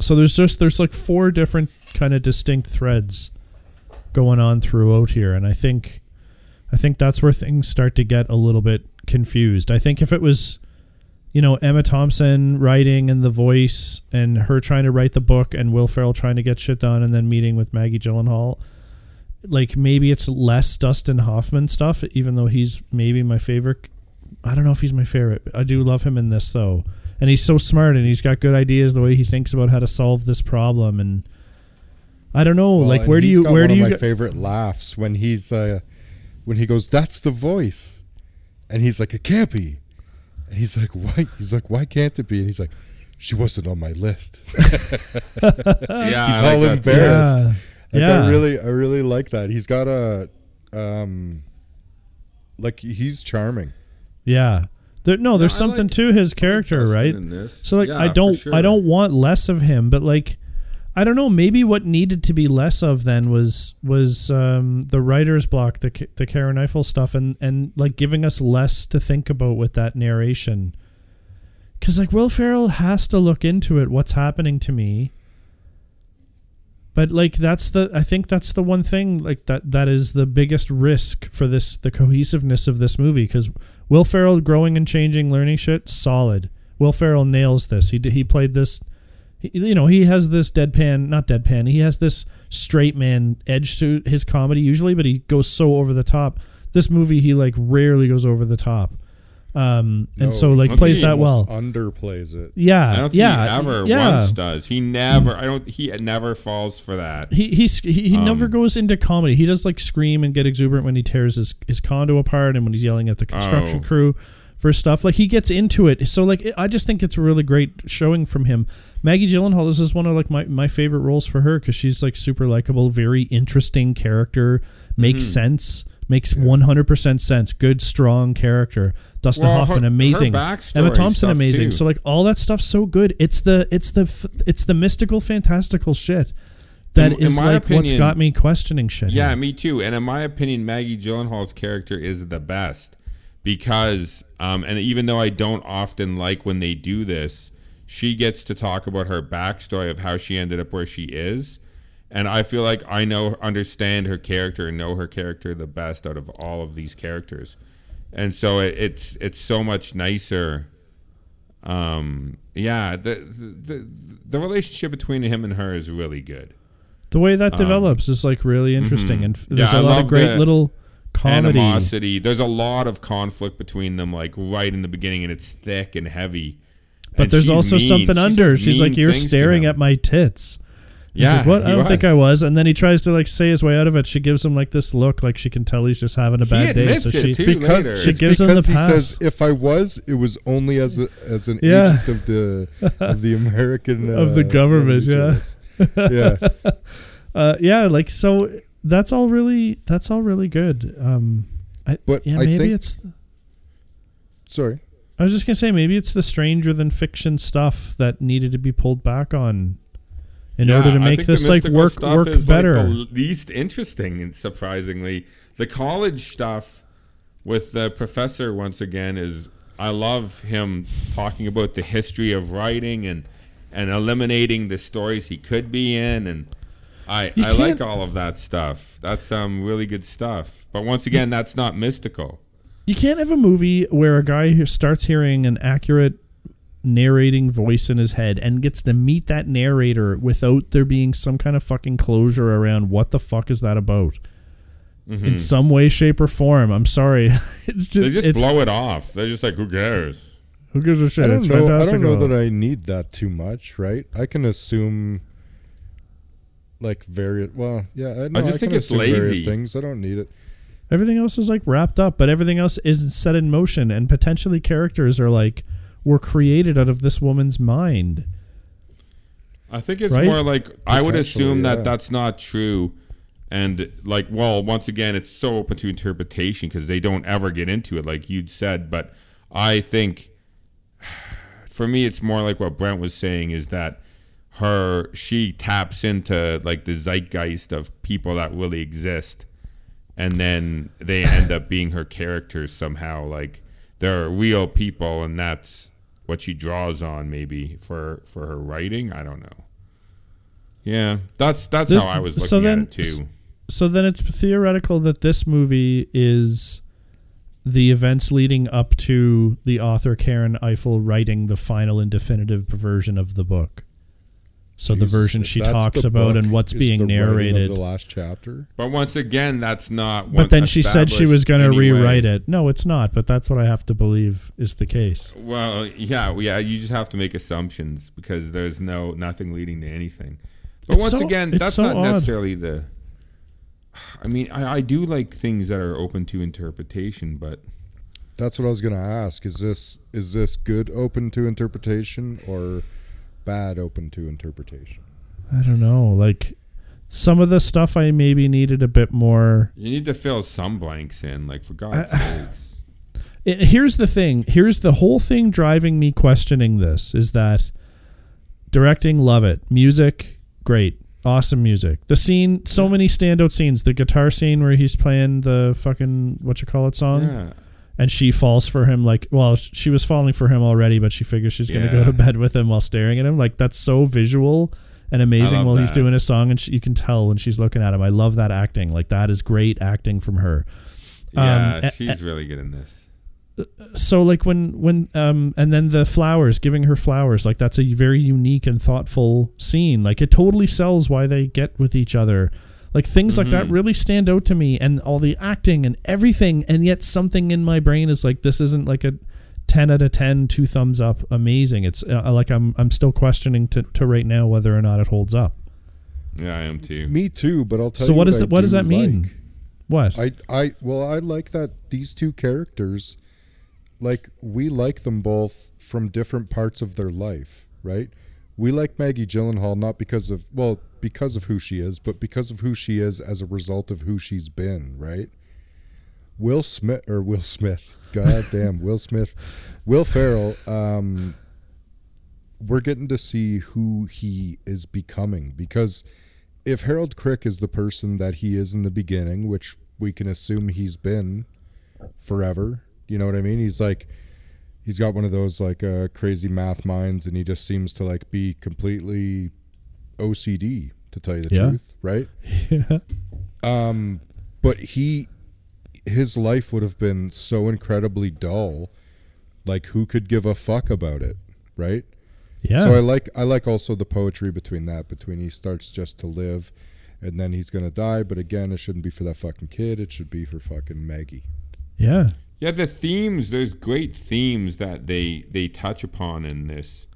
A: So there's just there's like four different kind of distinct threads going on throughout here, and I think I think that's where things start to get a little bit confused. I think if it was you know Emma Thompson writing and the voice and her trying to write the book and Will Ferrell trying to get shit done and then meeting with Maggie Gyllenhaal like maybe it's less Dustin Hoffman stuff even though he's maybe my favorite I don't know if he's my favorite. I do love him in this though. And he's so smart and he's got good ideas the way he thinks about how to solve this problem and I don't know
C: Well,
A: like where do
C: he's
A: you
C: got
A: where
C: one
A: do
C: of my
A: get-
C: favorite laughs when he's uh, when he goes, "That's the voice," and he's like, "It can't be," and he's like, "Why?" He's like, "Why can't it be?" And he's like, "She wasn't on my list."
B: Yeah,
C: he's
B: I
C: all
B: like that
C: embarrassed.
A: Yeah.
C: Like,
A: Yeah.
C: I really, I really like that. He's got a, um, like he's charming.
A: Yeah. There, no, there's
B: I
A: something
B: like-
A: to his character, right? So like
B: Yeah,
A: I don't
B: sure.
A: I don't want less of him, but like I don't know, maybe what needed to be less of then was was um the writer's block, the the Karen Eiffel stuff and and like giving us less to think about with that narration. Cuz like Will Ferrell has to look into it what's happening to me. But like that's the I think that's the one thing like that that is the biggest risk for this the cohesiveness of this movie cuz Will Ferrell growing and changing, learning shit, solid. Will Ferrell nails this. He he played this. He, you know, he has this deadpan, not deadpan. He has this straight man edge to his comedy usually, but he goes so over the top. This movie, he like rarely goes over the top, um, and
C: No,
A: so like
B: I
A: plays that well.
C: Almost underplays it.
A: Yeah,
B: I don't think
A: yeah,
B: he ever
A: yeah.
B: once does. He never. I don't. He never falls for that.
A: He he's, he he never
B: Um,
A: goes into comedy. He does like scream and get exuberant when he tears his, his condo apart and when he's yelling at the construction
B: Oh.
A: crew for stuff. Like he gets into it. So like I just think it's a really great showing from him. Maggie Gyllenhaal. This is one of like my, my favorite roles for her because she's like super likable, very interesting character, makes
B: Mm-hmm.
A: sense, makes one hundred percent sense. Good strong character. Dustin
B: Well,
A: Hoffman
B: her
A: amazing. Emma Thompson amazing.
B: too.
A: So like all that stuff's so good. It's the it's the it's the mystical fantastical shit that
B: In- in
A: is
B: my
A: like what's
B: opinion-
A: got me questioning shit.
B: Yeah,
A: here.
B: me too. And in my opinion, Maggie Gyllenhaal's character is the best because, um, and even though I don't often like when they do this, she gets to talk about her backstory of how she ended up where she is. And I feel like I know, understand her character, and know her character the best out of all of these characters. And so it, it's it's so much nicer. Um, yeah, the, the the relationship between him and her is really good.
A: the way that develops is like really interesting,
B: mhm.
A: and f-
B: Yeah,
A: there's
B: I
A: a lot of great little comedy.
B: animosity. There's a lot of conflict between them, like right in the beginning, and it's thick and heavy.
A: But
B: And
A: there's also
B: mean.
A: something under. She's like, "You're staring at my tits." He's
B: Yeah,
A: like, what? I don't think I
B: was.
A: was. And then he tries to like say his way out of it. She gives him like this look, like she can tell he's just having a
B: He
A: bad day. So
B: it,
A: she,
B: too.
C: Because
B: later.
A: She
C: it's
A: gives him the
C: because he
A: pass.
C: says, "If I was, it was only as a, as an
A: Yeah.
C: agent of the of the American
A: Of the
C: uh,
A: government,
C: Army
A: yeah.
C: Yeah.
A: uh, yeah, like so. That's all really. That's all really good. Um, I,
C: But
A: yeah,
C: I
A: maybe
C: think-
A: it's.
C: Sorry.
A: I was just gonna say maybe it's the stranger than fiction stuff that needed to be pulled back on in
B: Yeah,
A: order to make this like work work better.
B: Like the least interesting, and surprisingly, the college stuff with the professor once again is. I love him talking about the history of writing and and eliminating the stories he could be in, and I
A: You
B: I like all of that stuff. That's um really good stuff. But once again, that's not mystical.
A: You can't have a movie where a guy who starts hearing an accurate narrating voice in his head and gets to meet that narrator without there being some kind of fucking closure around what the fuck is that about mm-hmm. in some way, shape, or form. I'm sorry, it's just
B: They
A: just,
B: just
A: it's
B: blow it off. They're just like, who cares?
A: who gives a shit?
C: I don't
A: it's
C: know. I don't know that I need that too much, right? I can assume like various. Well, yeah, I, no,
B: just
C: I
B: think it's
C: various
B: lazy.
C: things. I don't need it.
A: Everything else is like wrapped up, but everything else is set in motion, and potentially characters are like were created out of this woman's mind.
B: I think it's
A: Right?
B: more like I would
C: Potentially,
B: assume that that's not true, and like, well, once again, it's so open to interpretation because they don't ever get into it, like you'd said. But I think, for me, it's more like what Brent was saying is that her she taps into like the zeitgeist of people that really exist, and then they end up being her characters somehow. Like they're real people, and that's what she draws on maybe for for her writing. I don't know. Yeah, that's that's
A: This-
B: how I was looking
A: so
B: at
A: then-
B: it too.
A: So then it's theoretical that this movie is the events leading up to the author Karen Eiffel writing the final and definitive version of the book. So the version she talks about
C: book,
A: and what's being
C: the writing of
A: narrated.
C: the last chapter.
B: But once again, that's not.
A: But then she said she was going to
B: anyway.
A: rewrite it. No, it's not. But that's what I have to believe is the case.
B: Well, yeah, yeah. You just have to make assumptions because there's no nothing leading to anything. But
A: It's
B: once
A: so-
B: again, that's
A: so
B: not
A: odd.
B: necessarily the. I mean, I, I do like things that are open to interpretation, but
C: That's what I was going to ask. Is this is this good open to interpretation or bad open to interpretation?
A: I don't know. Like some of the stuff I maybe needed a bit more.
B: you need to fill some blanks in. Like for God's sakes,
A: It, here's the thing. Here's the whole thing driving me questioning this is that directing, love it. Music, great. Awesome music. The scene, so many standout scenes. The guitar scene where he's playing the fucking what you call it song,
B: yeah.
A: And she falls for him. Like, well, she was falling for him already, but she figures she's gonna go to bed with him while staring at him. Like, that's so visual and amazing while he's doing his song, and she, you can tell when she's looking at him. I love that acting. Like, that is great acting from her.
B: Yeah,
A: Um,
B: she's really good in this.
A: so like when when um and then the flowers giving her flowers like that's a very unique and thoughtful scene like it totally sells why they get with each other like things like that really stand out to me and all the acting and everything and yet something in my brain is like this isn't like a 10 out of 10 two thumbs up amazing it's uh, like i'm i'm still questioning to, to right now whether or not it holds up
B: Yeah, I am too.
C: Me too, but I'll tell you
A: so
C: you
A: what is
C: I
A: that what does that mean
C: like.
A: what
C: I I well I like that these two characters like we like them both from different parts of their life, right? We like Maggie Gyllenhaal not because of well, because of who she is, but because of who she is as a result of who she's been, right? Will Smith or Will Smith. God damn, Will Smith. Will Ferrell, um we're getting to see who he is becoming because if Harold Crick is the person that he is in the beginning, which we can assume he's been forever, you know what I mean? He's like he's got one of those like uh, crazy math minds and he just seems to like be completely OCD to tell you the
A: Yeah.
C: truth, right?
A: yeah
C: Um but he his life would have been so incredibly dull. Like who could give a fuck about it, right?
A: yeah
C: So I like I like also the poetry between that between he starts just to live and then he's gonna die, but again it shouldn't be for that fucking kid, it should be for fucking Maggie.
A: yeah
B: Yeah, the themes. There's great themes that they they touch upon in this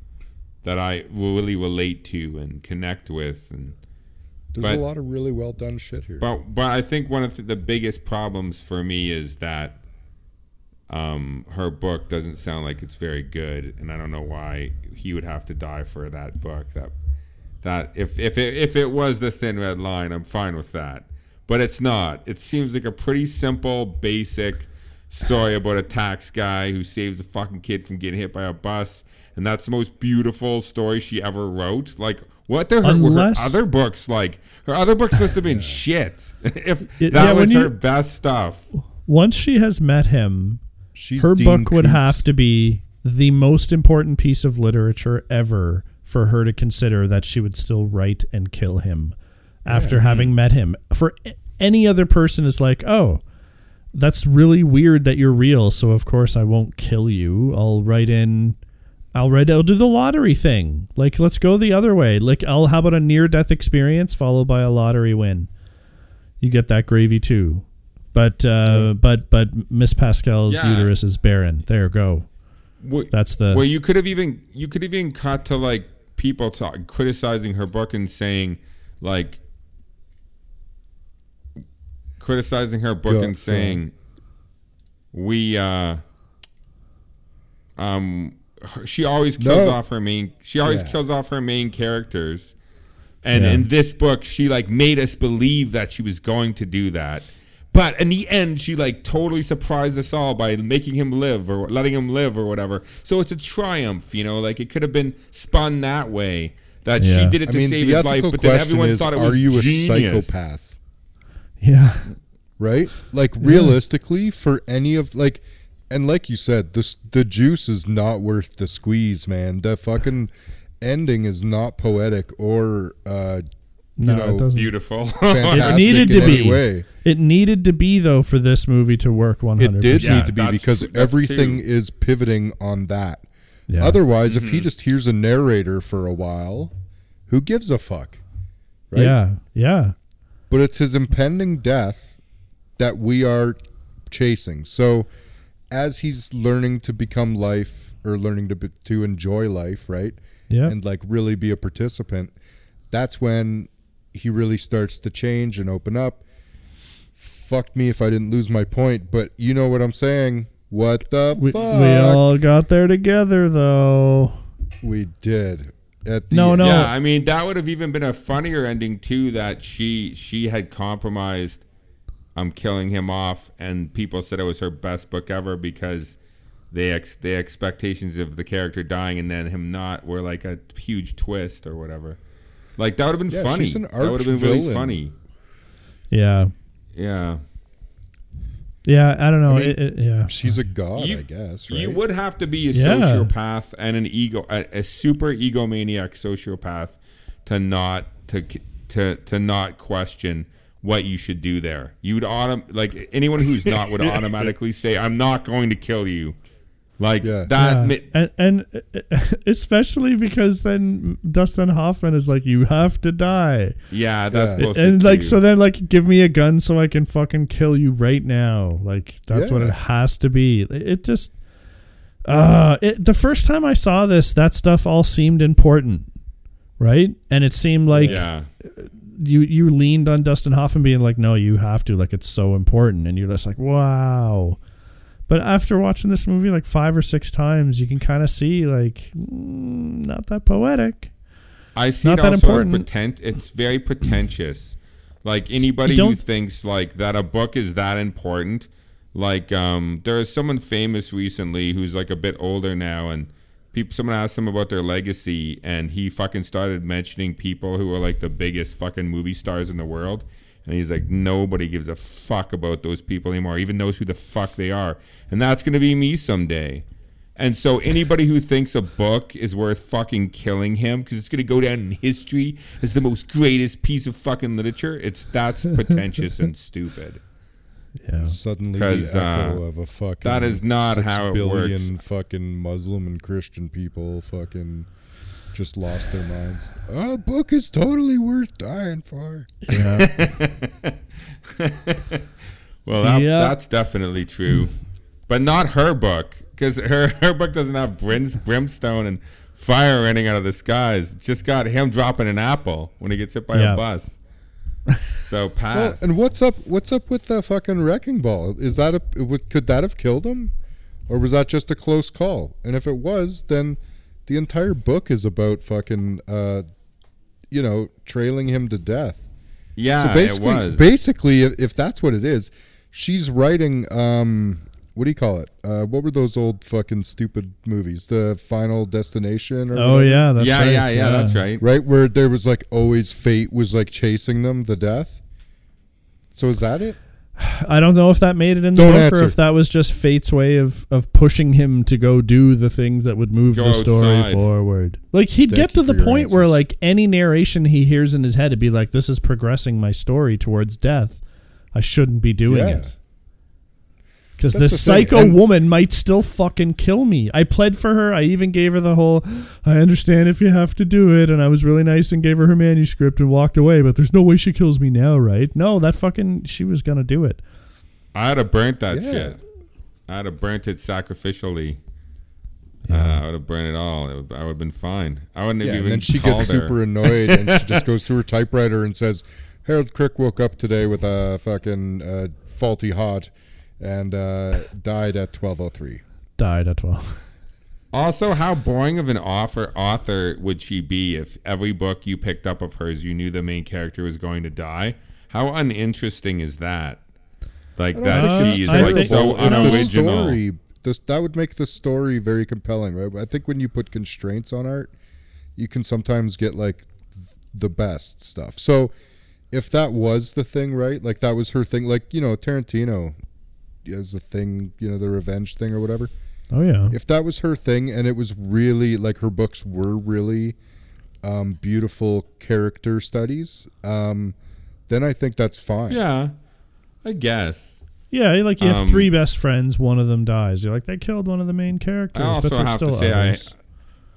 B: that I really relate to and connect with, and
C: There's
B: But-
C: a lot of really well done shit here.
B: but but I think one of the, the biggest problems for me is that um, her book doesn't sound like it's very good, and I don't know why he would have to die for that book. That That if if it, if it was the thin red line, I'm fine with that. But it's not. It seems like a pretty simple, basic story about a tax guy who saves a fucking kid from getting hit by a bus, and that's the most beautiful story she ever wrote. Like, what the her, were her other books like? Her other books must have been shit. if
A: It-
B: that
A: yeah,
B: was
A: when
B: her
A: you-
B: best stuff.
A: Once she has met him,
C: She's
A: her
C: Dean
A: book would have to be the most important piece of literature ever for her to consider that she would still write and kill him after having met him. For any other person is like, "Oh, that's really weird that you're real, so of course I won't kill you. I'll write in I'll write I'll do the lottery thing. Like let's go the other way. Like I'll how about a near death experience followed by a lottery win? You get that gravy too. But uh, but but Miss Pascal's
B: Yeah.
A: uterus is barren. There go.
B: Well,
A: That's the
B: well, you could have even you could have even cut to like people talk, criticizing her book and saying like criticizing her book
C: Go-
B: and saying we uh um her- she always kills
C: No.
B: off her main she always
C: Yeah.
B: kills off her main characters and
A: Yeah.
B: in this book she like made us believe that she was going to do that but in the end she like totally surprised us all by making him live or letting him live or whatever so it's a triumph you know like it could have been spun that way that
A: Yeah.
B: she did it
C: I
B: to
C: mean,
B: save his life but then everyone
C: is:
B: thought it was
C: Are you a
B: genius.
C: psychopath?
A: Yeah.
C: right? Like realistically, for any of like, and like you said, this the juice is not worth the squeeze, man. The fucking ending is not poetic or uh, you
A: No,
C: know,
A: it doesn't.
B: beautiful
A: It needed to be.
C: way.
A: It needed to be though for this movie to work 100%.
C: It did
B: Yeah,
C: need to be because
B: true-
C: everything
B: true.
C: is pivoting on that.
A: Yeah.
C: Otherwise, if
B: Mm-hmm.
C: he just hears a narrator for a while, who gives a fuck? Right?
A: Yeah. Yeah.
C: But it's his impending death that we are chasing. So, as he's learning to become life or learning to be, to enjoy life, right,
A: Yeah.
C: and like really be a participant, that's when he really starts to change and open up. Fuck me if I didn't lose my point, but you know what I'm saying. What the
A: we,
C: fuck?
A: we all got there together though.
C: We did. At the
A: No, no.
B: Yeah, I mean that would have even been a funnier ending too. That she she had compromised. I'm killing him off, and people said it was her best book ever because they ex the expectations of the character dying and then him not were like a huge twist or whatever. Like that would have been
C: Yeah,
B: funny.
C: she's an
B: that would have been really funny.
A: Yeah.
B: Yeah.
A: Yeah, I don't know.
C: I mean,
A: it, it- yeah.
C: She's a god,
B: You-
C: I guess. Right?
B: You would have to be a
A: Yeah.
B: sociopath and an ego, a, a super egomaniac sociopath, to not to to to not question what you should do there. You would autom like anyone who's not would automatically say, "I'm not going to kill you." Like
C: Yeah.
B: that.
A: Yeah.
B: mi-
A: and, and especially because then Dustin Hoffman is like, "You have to die,"
B: yeah, that's
C: Yeah.
A: and like,
B: too.
A: so then like, give me a gun so I can fucking kill you right now. Like that's what it has to be. It just, uh, it, the first time I saw this, that stuff all seemed important, right? And it seemed like
B: yeah,
A: you you leaned on Dustin Hoffman being like, "No, you have to." Like it's so important, and you're just like, "Wow." But after watching this movie like five or six times, you can kind of see like mm, not that poetic.
B: I see
A: not
B: it
A: that
B: also
A: important.
B: pretent. It's very pretentious. Like anybody who thinks like that a book is that important. Like um, there is someone famous recently who's like a bit older now, and people. Someone asked him about their legacy, and he fucking started mentioning people who are like the biggest fucking movie stars in the world. And he's like, nobody gives a fuck about those people anymore, even knows who the fuck they are. And that's gonna be me someday. And so anybody who thinks a book is worth fucking killing him because it's going to go down in history as the most greatest piece of fucking literature, it's that's pretentious and stupid.
A: Yeah.
C: Suddenly, the echo
B: uh,
C: of a fucking
B: that is not
C: six
B: how it
C: billion
B: works.
C: fucking Muslim and Christian people fucking just lost their minds. A book is totally worth dying for.
A: Yeah.
B: Well, that,
A: Yeah.
B: that's definitely true, but not her book because her her book doesn't have brims, brimstone and fire raining out of the skies. It's just got him dropping an apple when he gets hit by
A: Yeah.
B: a bus. So
C: Well,
B: pass.
C: and what's up? What's up with the fucking wrecking ball? Is that a? Could that have killed him, or was that just a close call? And if it was, then the entire book is about fucking. Uh, you know, trailing him to death.
B: Yeah,
C: so basically,
B: it was.
C: basically, if, if that's what it is, she's writing. Um, what do you call it? Uh, what were those old fucking stupid movies? The Final Destination. Or
A: Oh
C: whatever?
A: yeah, that's
B: yeah,
A: right.
B: yeah, yeah, that's right.
C: right where there was like always fate was like chasing them to death. So is that it?
A: I don't know if that made it in the
C: Don't
A: book
C: answer.
A: or if that was just Fate's way of of pushing him to go do the things that would move
B: Go
A: the story
B: outside.
A: forward. Like he'd
C: Thank
A: get to
C: you
A: the
C: for your
A: point where
C: answers.
A: like any narration he hears in his head would be like, "This is progressing my story towards death. I shouldn't be doing
C: Yeah.
A: it." Because this
C: the thing,
A: psycho
C: and-
A: woman might still fucking kill me. I pled for her. I even gave her the whole, I understand if you have to do it. And I was really nice and gave her her manuscript and walked away. But there's no way she kills me now, right? No, that fucking, she was going to do it.
B: I'd have burnt that
C: Yeah.
B: shit. I'd have burnt it sacrificially. Uh, I would have burned it all. It would, I would have been fine. I wouldn't
C: Yeah,
B: have
C: and then she
B: called
C: gets
B: her.
C: super annoyed and she just goes to her typewriter and says, Harold Crick woke up today with a fucking uh, faulty heart and uh, died at 1203.
A: Died at 12.
B: Also, how boring of an author author would she be if every book you picked up of hers, you knew the main character was going to die? How uninteresting is that? Like that she is
A: that's
B: like
A: terrible.
B: so
C: If the
B: unoriginal.
C: story, this, that would make the story very compelling, right? I think when you put constraints on art, you can sometimes get like the best stuff. So if that was the thing, right? Like that was her thing. Like you know, Tarantino is a thing. You know, the revenge thing or whatever.
A: Oh, yeah.
C: if that was her thing and it was really like her books were really um, beautiful character studies um, then i think that's fine
B: Yeah, I guess.
A: Yeah, like you have
B: Um,
A: three best friends, one of them dies. You're like, they killed one of the main characters.
B: I
A: but
B: also
A: there's
B: have
A: still
B: to say
A: others.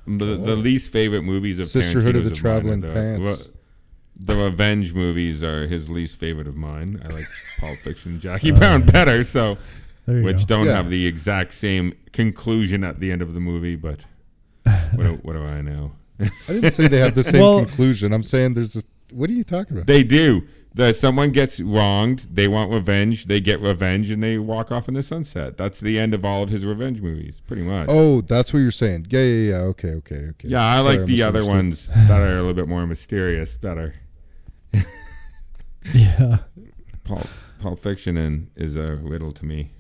B: I the, the least favorite movies of
C: Sisterhood of the
B: Tarantino's mine are
C: Traveling Pants.
B: re- The revenge movies are his least favorite of mine. I like Pulp Fiction, and Jackie Brown better. So, which
A: go.
B: don't
C: Yeah.
B: have the exact same conclusion at the end of the movie. But what do, what do I know?
C: i didn't say they have the same
A: Well-
C: conclusion i'm saying there's a what are you talking about
B: They do. The someone gets wronged, they want revenge, they get revenge, and they walk off in the sunset. That's the end of all of his revenge movies, pretty much.
C: oh that's what you're saying yeah yeah yeah okay okay okay
B: yeah, I
C: Sorry,
B: like the other ones that are a little bit more mysterious better.
A: Yeah.
B: Pulp, Pulp Fiction and is a riddle to me.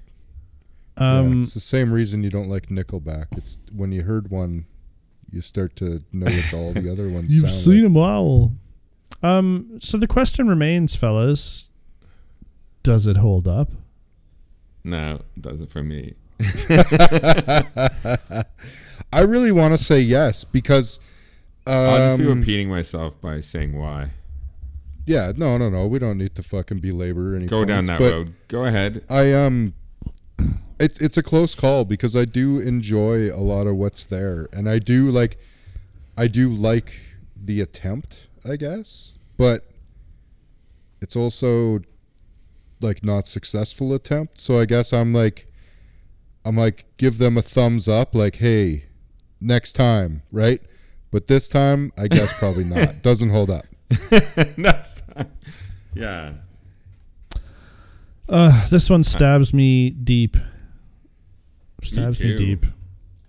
C: Yeah,
A: Um,
C: it's the same reason you don't like nickelback it's when you heard one you start to know what all the other ones
A: You've
C: sound
A: seen
C: like.
A: them all. Um, so the question remains, fellas: Does it hold up?
B: No, it doesn't for me.
C: I really want to say yes because
B: I'll just be
C: um,
B: repeating myself by saying why.
C: Yeah, no, no, no. We don't need to fucking belabor any.
B: Go down that road. Go ahead.
C: I um, it's it's a close call because I do enjoy a lot of what's there, and I do like, I do like the attempt, I guess, but it's also like not successful attempt. So I guess I'm like, I'm like give them a thumbs up, like hey, next time, right? But this time, I guess probably not. Doesn't hold up.
B: Next time. Yeah.
A: Uh, this one stabs me deep. Stabs me,
B: too.
A: deep.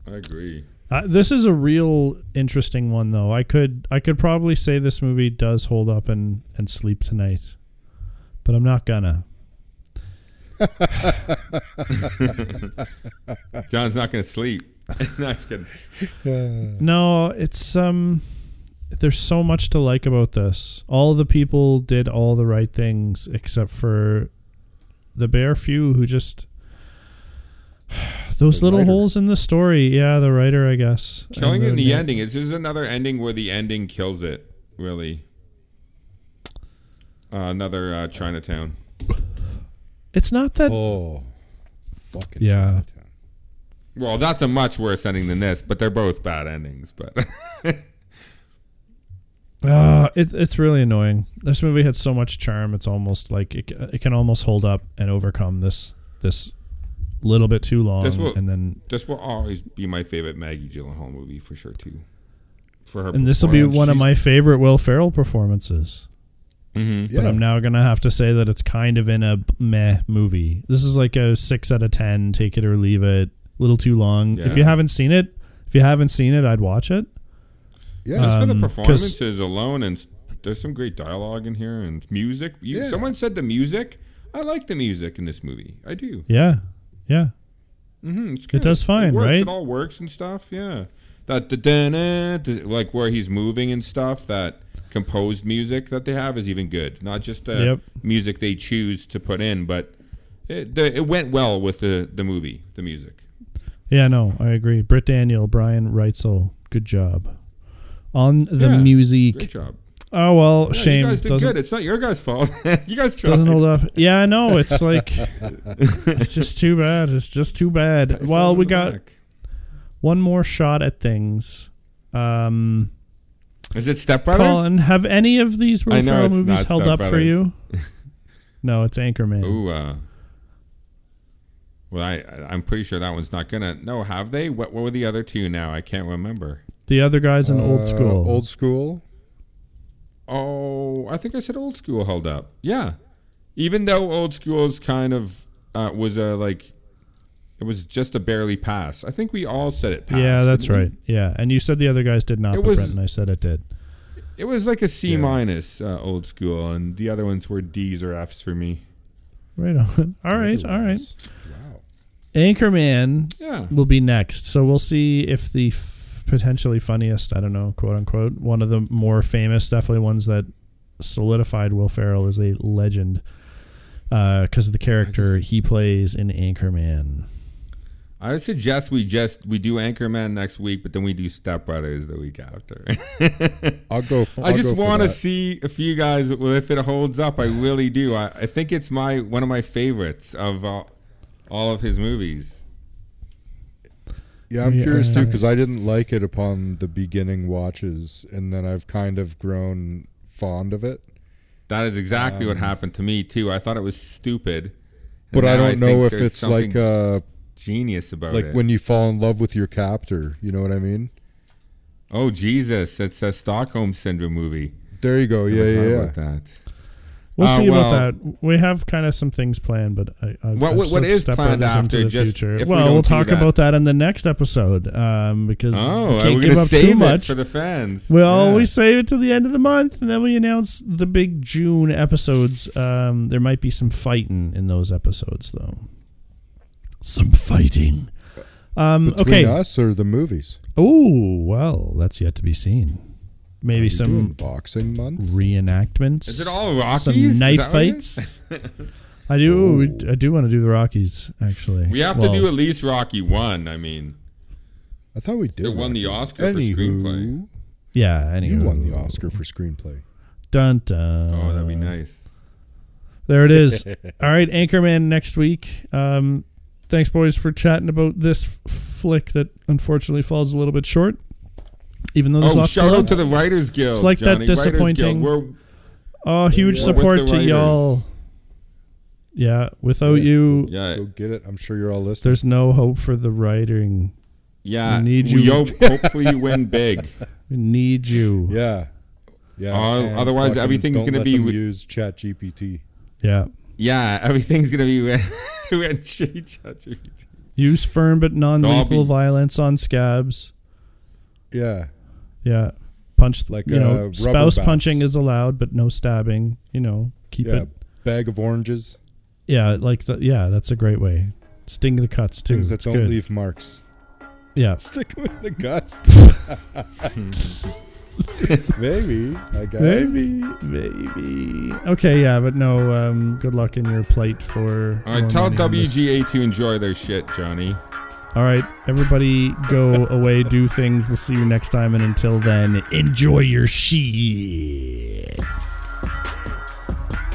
B: I agree.
A: Uh, this is a real interesting one, though. I could I could probably say this movie does hold up and and sleep tonight, but I'm not gonna.
B: Jon's not to sleep. no, just kidding.
A: No, it's um there's so much to like about this. All the people did all the right things except for the bare few who just those
C: The
A: little
C: writer.
A: holes in the story. Yeah, the writer, I guess.
B: Killing in the
A: then-
B: ending. It's just another ending where the ending kills it, really. Uh, another uh, Chinatown.
A: It's not that
C: Oh, fucking
A: Yeah.
C: Chinatown.
B: Well, that's a much worse ending than this, but they're both bad endings. But
A: Uh, it, it's really annoying. This movie had so much charm. It's almost like it, it can almost hold up and overcome this this little bit too long,
B: This will-
A: and then
B: this will always be my favorite Maggie Gyllenhaal movie for sure too. For her,
A: and this will be
C: performance.
A: one of my favorite Will Ferrell performances.
B: hmm
C: Yeah.
A: But I'm now gonna have to say that it's kind of in a meh movie. This is like a six out of ten. Take it or leave it. A little too long. If you haven't seen it, if you haven't seen it, I'd watch it.
C: Yeah.
B: Just for the
A: Um, 'cause-
B: performances alone, and there's some great dialogue in here and music. You,
C: Yeah.
B: Someone said the music. I like the music in this movie. I do.
A: Yeah, yeah.
B: Mm-hmm, it's good.
A: does fine,
B: works,
A: right?
B: It all works and stuff. Yeah, that the da like where he's moving and stuff. That composed music that they have is even good. Not just the
A: Yep.
B: music they choose to put in, but it, the, it went well with the the movie, the music.
A: Yeah, no, I agree. Britt Daniel, Brian Reitzell, good job on the
B: Yeah,
A: music.
B: Great job.
A: Oh well,
B: Yeah,
A: shame
B: You guys did good. It's not your guys' fault. you guys tried.
A: doesn't hold up. Yeah, I know. It's like it's just too bad. It's just too bad. Well, we got
B: back.
A: one more shot at things. Um,
B: Is it Step Brothers?
A: Colin, have any of these Will Ferrell movies held
B: Step
A: up for you? no, it's Anchorman.
B: Ooh, uh, well, I I'm pretty sure that one's not gonna. No, have they? What what were the other two? Now I can't remember.
A: The other guy's in old
C: Uh,
A: school.
C: Old school.
B: Oh, I think I said old school held up. Yeah, even though old school's kind of uh, was a like, it was just a barely pass. I think we all said it. Passed,
A: yeah, that's
B: didn't we?
A: right. Yeah, and you said the other guys did not,
B: It
A: but
B: was-
A: Brent and I said it did.
B: It was like a C
C: Yeah.
B: minus uh, old school, and the other ones were D's or F's for me.
A: Right on. All right, all right.
C: Wow.
A: Anchorman
B: Yeah.
A: will be next. So we'll see if the f- potentially funniest, I don't know, quote unquote, one of the more famous, definitely ones that solidified Will Ferrell as a legend because of the character he plays in Anchorman.
B: I would suggest we just we do Anchorman next week, but then we do Step Brothers the week after.
C: I'll go. For,
B: I
C: I'll
B: just want to see if you guys, well, if it holds up. I really do. I, I think it's my one of my favorites of uh, all of his movies.
C: Yeah, I'm
A: Yeah.
C: curious too because I didn't like it upon the beginning watches, and then I've kind of grown fond of it.
B: That is exactly what
C: Um,
B: happened to me too. I thought it was stupid,
C: But I don't know if it's like
B: something
C: uh
B: genius about it.
C: like
B: it.
C: when you fall in love with your captor. You know what I mean?
B: oh Jesus, it's a Stockholm syndrome movie.
C: There you go. Yeah,
B: Never
C: yeah, yeah.
B: About that.
A: We'll
B: Uh,
A: see
B: well-
A: about that. We have kind of some things planned, but I, I've,
B: What-
A: I've
B: what- what
A: Step
B: planned
A: Brothers
B: after,
A: into the
B: just
A: future.
B: if
A: well,
B: don't
A: we'll talk
B: that?
A: about that in the next episode um, because
B: Oh,
A: we
B: we're
A: can't give up
B: save
A: too
B: it
A: much.
B: for the fans.
A: We
B: Yeah.
A: always save it to the end of the month, and then we announce the big June episodes. Um, there might be some fighting in those episodes, though. Some fighting. Um,
C: Between
A: okay.
C: us or the movies?
A: Oh well, that's yet to be seen. Maybe
C: Are
A: some
C: boxing month.
A: reenactments.
B: Is it all Rockies?
A: Some knife
B: that what it is?
A: fights. I do. we- I do want to do the Rockies. Actually,
B: We have
A: Well,
B: to do at least Rocky one. I mean,
C: I thought we did.
B: It won the
C: Rocky.
B: Oscar for screenplay.
A: Yeah. Anyway,
C: You won the Oscar for screenplay.
A: Dun dun.
B: oh, that'd be nice.
A: There it is. All right, Anchorman next week. Um, thanks, boys, for chatting about this f- flick that unfortunately falls a little bit short. Even though there's
B: Oh,
A: lots
B: shout
A: to
B: out to the Writers Guild.
A: It's like that
B: Johnny. Writers Guild.
A: disappointing-
B: We're,
A: oh, huge
B: Yeah.
A: support to y'all. Yeah, without you,
B: yeah,
C: Go get it. I'm sure you're all listening.
A: there's no hope for the writing.
B: yeah.
A: We need
B: We
A: you.
B: hope, hopefully you win big.
A: We need you.
C: Yeah. Yeah.
B: Uh,
C: and
B: otherwise
C: fucking
B: everything's
C: don't
B: gonna
C: let
B: be
C: them use Chat GPT.
A: Yeah.
B: Yeah, everything's gonna be when, when shitty ChatGPT.
A: Use firm but non-lethal
B: be-
A: violence on scabs.
C: Yeah.
A: Yeah. Punch
C: Like,
A: you know,
C: uh,
A: spouse
C: bats.
A: punching is allowed, but no stabbing. You know, keep
C: yeah.
A: it.
C: Bag of oranges.
A: Yeah, like the, yeah, that's a great way. Sting the cuts too.
C: Things that
A: It's
C: don't
A: good.
C: leave marks.
A: Yeah.
C: Stick them in the guts. Maybe. I guess.
A: Maybe, maybe. Okay, yeah, but no. Um, good luck in your plate for.
B: All right,
A: more
B: tell
A: money on this.
B: WGA to enjoy their shit, Johnny.
A: All right, everybody, go away, do things. We'll see you next time, and until then, enjoy your shit.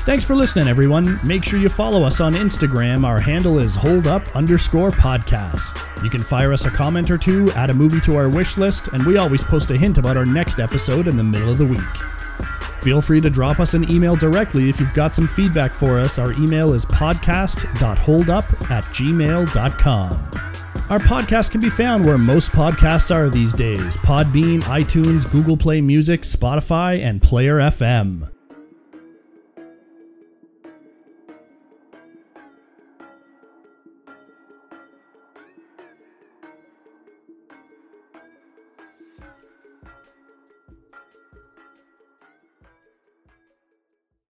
A: Thanks for listening, everyone. Make sure you follow us on Instagram. Our handle is holdup underscore podcast. You can fire us a comment or two, add a movie to our wish list, and we always post a hint about our next episode in the middle of the week. Feel free to drop us an email directly if you've got some feedback for us. Our email is podcast.holdup at gmail.com. Our podcast can be found where most podcasts are these days Podbean, iTunes, Google Play Music, Spotify, and Player FM.